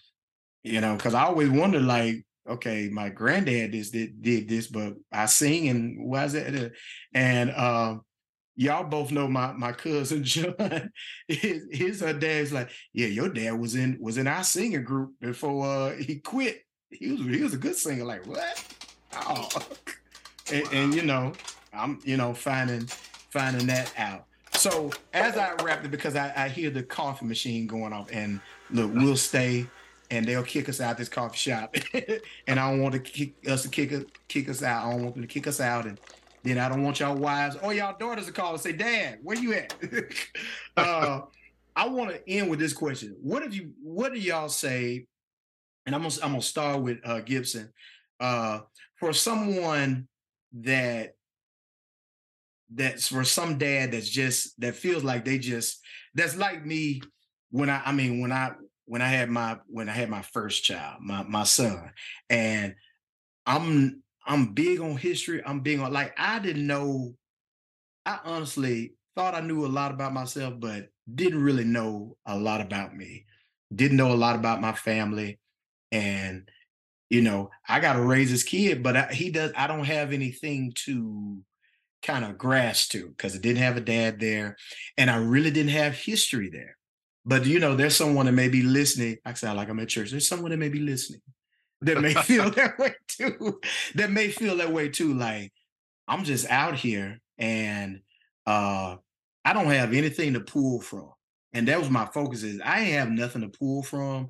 you know because i always wonder like okay my granddad this did, did this but i sing and why is that and um y'all both know my my cousin [laughs] John. His, his her dad's like, yeah, your dad was in was in our singing group before uh, he quit. He was he was a good singer. Like what? Oh, [laughs] and, and you know, I'm you know finding finding that out. So as I wrap it, because I, I hear the coffee machine going off, and look, we'll stay and they'll kick us out this coffee shop. [laughs] and I don't want to kick us to kick kick us out. I don't want them to kick us out, and then I don't want y'all wives or y'all daughters to call and say, "Dad, where you at?" [laughs] uh, I want to end with this question: What have you? What do y'all say? And I'm gonna I'm gonna start with uh, Gibson. Uh, for someone that that's for some dad that's just that feels like they just that's like me when I I mean when I when I had my when I had my first child, my my son, and I'm I'm big on history. I'm big on like I didn't know. I honestly thought I knew a lot about myself, but didn't really know a lot about me. Didn't know a lot about my family, and you know I got to raise this kid, but I, he does. I don't have anything to kind of grasp to because I didn't have a dad there, and I really didn't have history there. But you know, there's someone that may be listening. I sound like I'm at church. There's someone that may be listening [laughs] that may [laughs] feel that way too. That may feel that way too. Like I'm just out here and uh I don't have anything to pull from. And that was my focus is I ain't have nothing to pull from.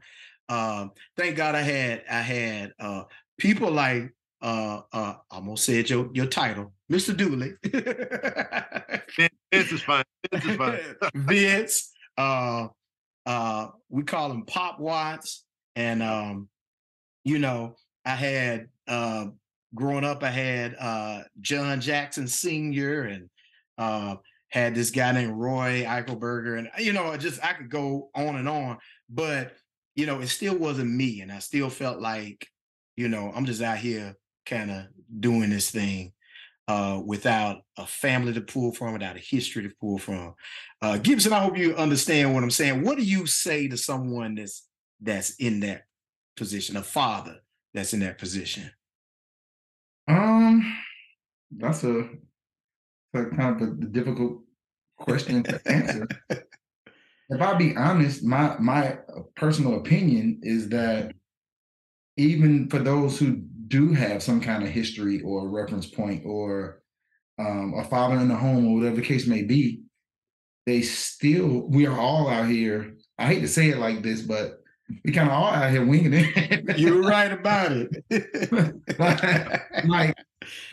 Um, thank God I had I had uh people like uh uh I almost said your your title, Mr. Dooley. [laughs] Vince is fine. Vince is fine. [laughs] Vince, uh uh, we call him Pop Watts. And, um, you know, I had, uh, growing up, I had uh, John Jackson Sr. and uh, had this guy named Roy Eichelberger. And, you know, I just I could go on and on. But, you know, it still wasn't me. And I still felt like, you know, I'm just out here kind of doing this thing uh, without a family to pull from, without a history to pull from. Uh, Gibson, I hope you understand what I'm saying. What do you say to someone that's that's in that position, a father that's in that position? Um, that's a, a kind of a difficult question to answer. [laughs] if I be honest, my my personal opinion is that even for those who do have some kind of history or reference point or um, a father in the home or whatever the case may be, they still, we are all out here. I hate to say it like this, but we kind of all out here winging it. [laughs] You're right about it. like, like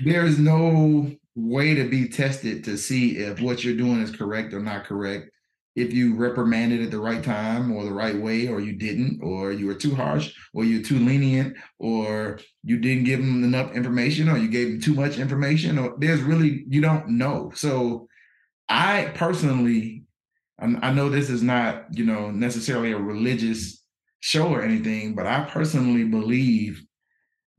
there is no way to be tested to see if what you're doing is correct or not correct if you reprimanded at the right time or the right way, or you didn't, or you were too harsh, or you're too lenient, or you didn't give them enough information, or you gave them too much information, or there's really, you don't know. So I personally, I know this is not, you know, necessarily a religious show or anything, but I personally believe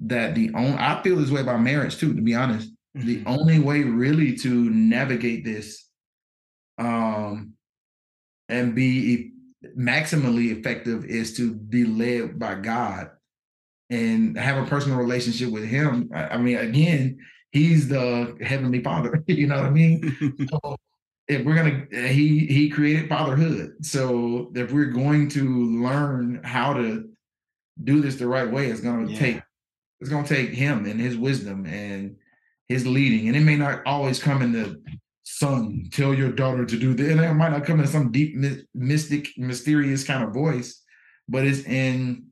that the only, I feel this way about marriage too, to be honest. Mm-hmm. The only way really to navigate this um and be maximally effective is to be led by God and have a personal relationship with Him. I, mean, again, He's the Heavenly Father. [laughs] you know what I mean? [laughs] so if we're gonna, He He created fatherhood. So if we're going to learn how to do this the right way, it's gonna yeah. take it's gonna take Him and His wisdom and His leading, and it may not always come in the son, tell your daughter to do this. And it might not come in some deep, mystic, mysterious kind of voice, but it's in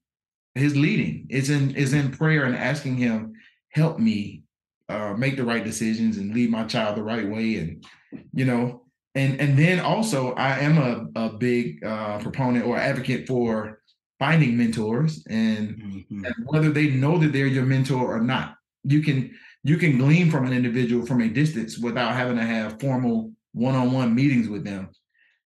his leading. It's in is in prayer and asking him, help me uh, make the right decisions and lead my child the right way. And you know, and and then also I am a, a big uh, proponent or advocate for finding mentors and, mm-hmm. and whether they know that they're your mentor or not. You can you can glean from an individual from a distance without having to have formal one-on-one meetings with them.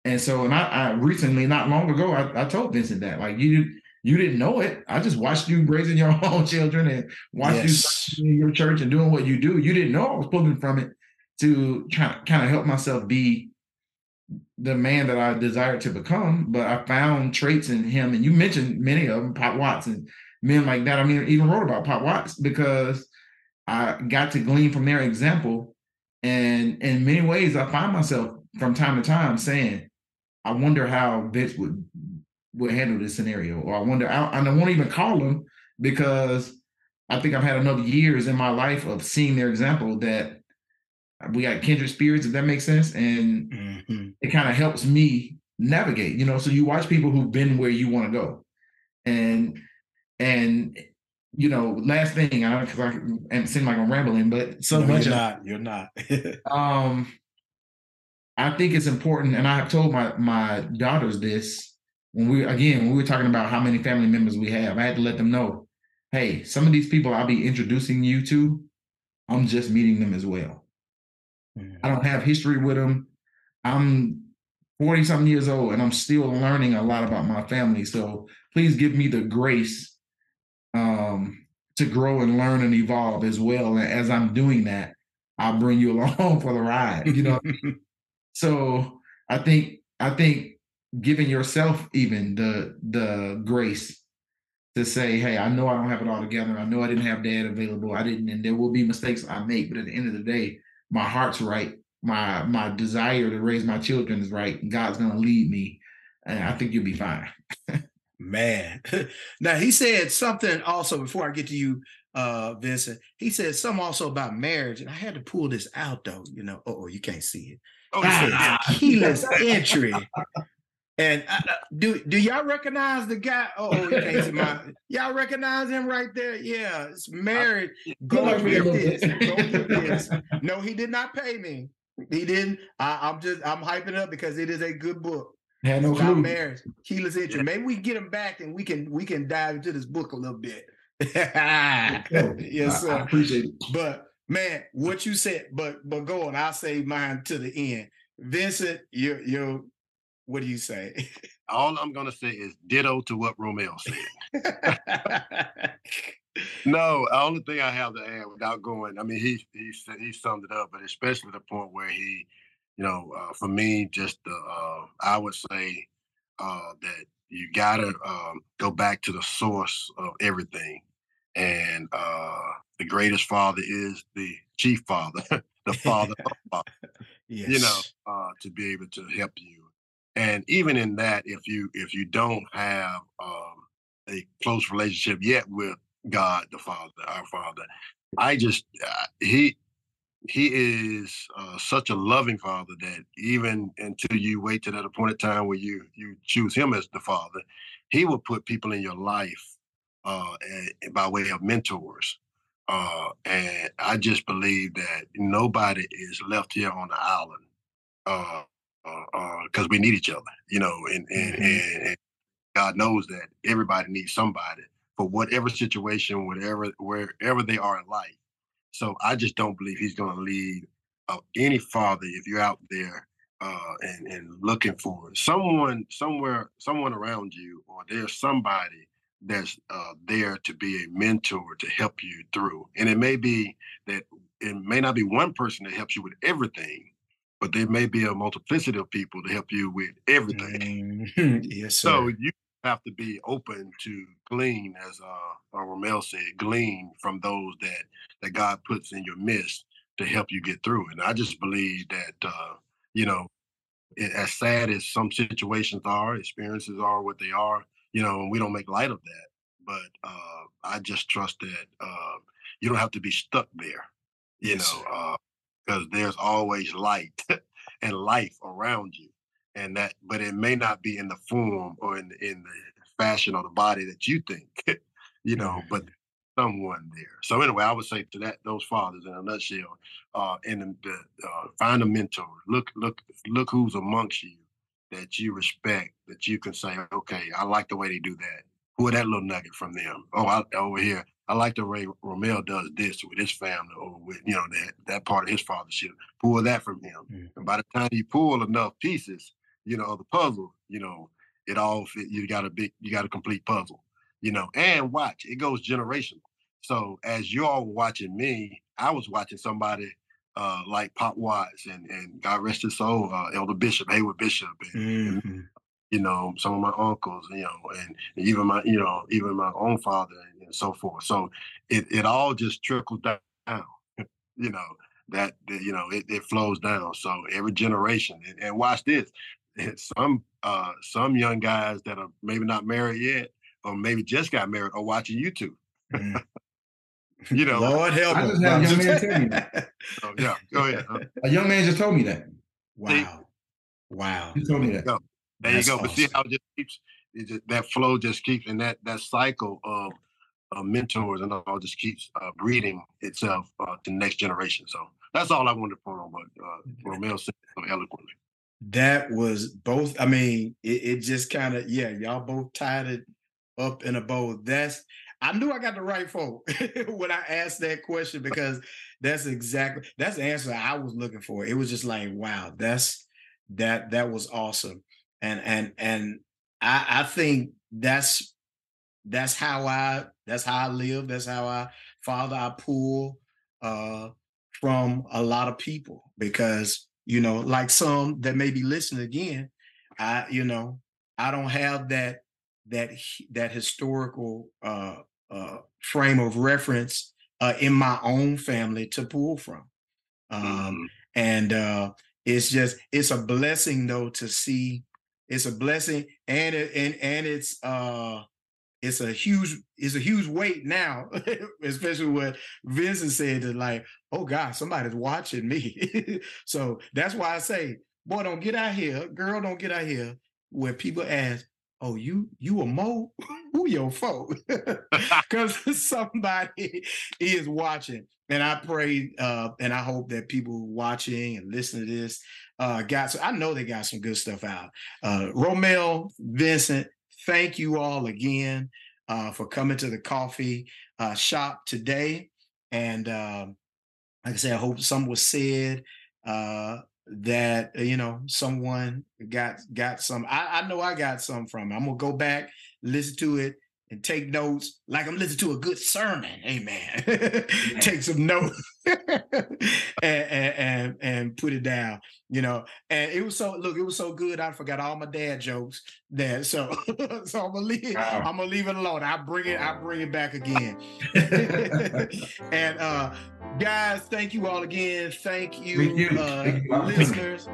And so, and I, I recently, not long ago, I, I, told Vincent that like you you didn't know it. I just watched you raising your [laughs] own children and watched yes. you in your church and doing what you do. You didn't know I was pulling from it to try kind of help myself be the man that I desired to become. But I found traits in him, and you mentioned many of them, Pop Watts and men like that. I mean, even wrote about Pop Watts because I got to glean from their example. And in many ways, I find myself from time to time saying, I wonder how Vince would would handle this scenario. Or I wonder, I, I won't even call them because I think I've had enough years in my life of seeing their example that we got kindred spirits, if that makes sense. And mm-hmm. it kind of helps me navigate, you know. So you watch people who've been where you want to go. And and you know, last thing, I don't because I and seem like I'm rambling, but so No, much you're not. You're not. [laughs] um I think it's important, and I have told my my daughters this when we again when we were talking about how many family members we have. I had to let them know, hey, some of these people I'll be introducing you to, I'm just meeting them as well. I don't have history with them. I'm 40 something years old and I'm still learning a lot about my family. So please give me the grace um, to grow and learn and evolve as well. And as I'm doing that, I'll bring you [laughs] along for the ride. You know, [laughs] so I think I think giving yourself even the the grace to say, hey, I know I don't have it all together. I know I didn't have dad available. I didn't, and there will be mistakes I make, but at the end of the day, my heart's right. My my desire to raise my children is right. God's gonna lead me. And I think you'll be fine. [laughs] Man. [laughs] now he said something also before I get to you, uh, Vincent. He said something also about marriage, and I had to pull this out though. You know, oh, you can't see it. Oh, yeah. said [laughs] keyless entry. And uh, uh, do do y'all recognize the guy? Oh, you can't see my. Y'all recognize him right there? Yeah, it's married. [laughs] Go get this. Go get this. No, he did not pay me. He didn't. I, I'm just I'm hyping up because it is a good book Had no about clue. marriage, keyless entry. Maybe we can get him back and we can we can dive into this book a little bit. [laughs] yes, I, I sir. appreciate it. But man, what you said, but but go on. I'll save mine to the end. Vincent, you you what do you say? [laughs] All I'm gonna say is ditto to what Romel said. [laughs] No, the only thing I have to add without going, I mean, he he said he summed it up, but especially the point where he, you know, uh, for me, just the, uh, I would say uh, that you gotta um, go back to the source of everything, and uh, the greatest father is the chief father, [laughs] the father of [laughs] father yes. you know, uh, to be able to help you. And even in that, if you if you don't have um, a close relationship yet with God the Father, our Father, I just uh, he he is uh, such a loving Father that even until you wait to that appointed time where you you choose Him as the Father, He will put people in your life uh, by way of mentors. Uh, and I just believe that nobody is left here on the island uh, because we need each other, you know, and and, Mhm. and and God knows that everybody needs somebody for whatever situation, whatever wherever they are in life. So I just don't believe He's going to lead uh, any father if you're out there uh, and and looking for someone somewhere, someone around you, or there's somebody that's uh, there to be a mentor to help you through. And it may be that it may not be one person that helps you with everything, but there may be a multiplicity of people to help you with everything. Mhm. [laughs] yes, sir. So you have to be open to glean, as uh, uh Romel said, glean from those that that God puts in your midst to help you get through. And I just believe that uh, you know, it, as sad as some situations are, experiences are what they are. You know, and we don't make light of that. But uh, I just trust that uh, you don't have to be stuck there. You Yes, know, because there's always light [laughs] and life around you and that but it may not be in the form or in the, in the fashion or the body that you think [laughs] you know but someone there. So anyway i would say to that those fathers in a nutshell uh and the, the, uh, find a mentor. Look look look who's amongst you that you respect that you can say okay i like the way they do that. Pull that little nugget from them. Oh I, over here i like the way romel does this with his family or with you know that that part of his fathership. Pull that from him. Mm. and by the time you pull enough pieces you know, the puzzle, you know, it all fit. You got a big, you got a complete puzzle, you know, and watch, it goes generational. So as y'all were watching me, I was watching somebody uh, like Pop Watts and, and God rest his soul, uh, Elder Bishop, Hayward Bishop, and, Mhm. you know, some of my uncles, you know, and, and even my, you know, even my own father and, and so forth. So it, it all just trickles down, [laughs] you know, that, that, you know, it, it flows down. So every generation, and, and watch this, [laughs] some uh some young guys that are maybe not married yet or maybe just got married are watching YouTube. Mhm. [laughs] You know, Lord help I him. just had a young man tell me that. [laughs] So, yeah, go ahead. A young man just told me that. wow. Wow. He told me that. Go. There That's you go. But see how it just keeps just, that flow just keeps and that that cycle of uh, mentors and all just keeps uh, breeding itself uh, to the next generation. So that's all I wanted to point on what uh, Romel said so eloquently. That was both. I mean, it, it just kind of yeah, y'all both tied it up in a bow. That's I knew I got the right folk [laughs] when I asked that question [laughs] because that's exactly that's the answer I was looking for. It was just like, wow, that's that that was awesome. And and and I, I think that's that's how I that's how I live. That's how I father I pull uh from a lot of people because you know, like some that may be listening again, I you know, I don't have that that that historical uh uh frame of reference uh in my own family to pull from. Um mm-hmm. and uh it's just it's a blessing though to see it's a blessing and it, and and it's uh it's a huge it's a huge weight now [laughs] especially what vincent said that like oh god somebody's watching me. [laughs] So that's why i say boy don't get out here girl don't get out here where people ask oh you you a mo? [laughs] Who your folk because somebody is watching. And i pray uh and i hope that people watching and listening to this uh got so i know they got some good stuff out. Uh romel vincent thank you all again uh for coming to the coffee uh shop today and um like i said i hope some was said uh that uh, you know someone got got some I, I know i got some from it. i'm gonna go back listen to it and take notes like I'm listening to a good sermon. Amen. [laughs] take some notes [laughs] and, and, and, and put it down, you know. And it was so look, it was so good. I forgot all my dad jokes there. So [laughs] so I'm gonna leave wow. I'm gonna leave it alone. I bring it, I bring it back again. and uh guys, thank you all again. Thank you, thank you. Uh, thank you. listeners.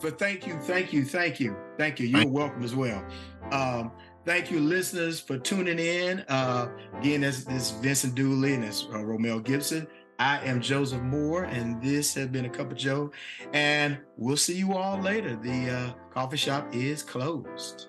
For thank you, thank you, thank you, thank you. You're welcome as well. Um, Thank you, listeners, for tuning in. Uh, again, this, this is Vincent Dooley and that's uh, Romel Gibson. I am Joseph Moore, and this has been a cup of Joe. And we'll see you all later. The uh, coffee shop is closed.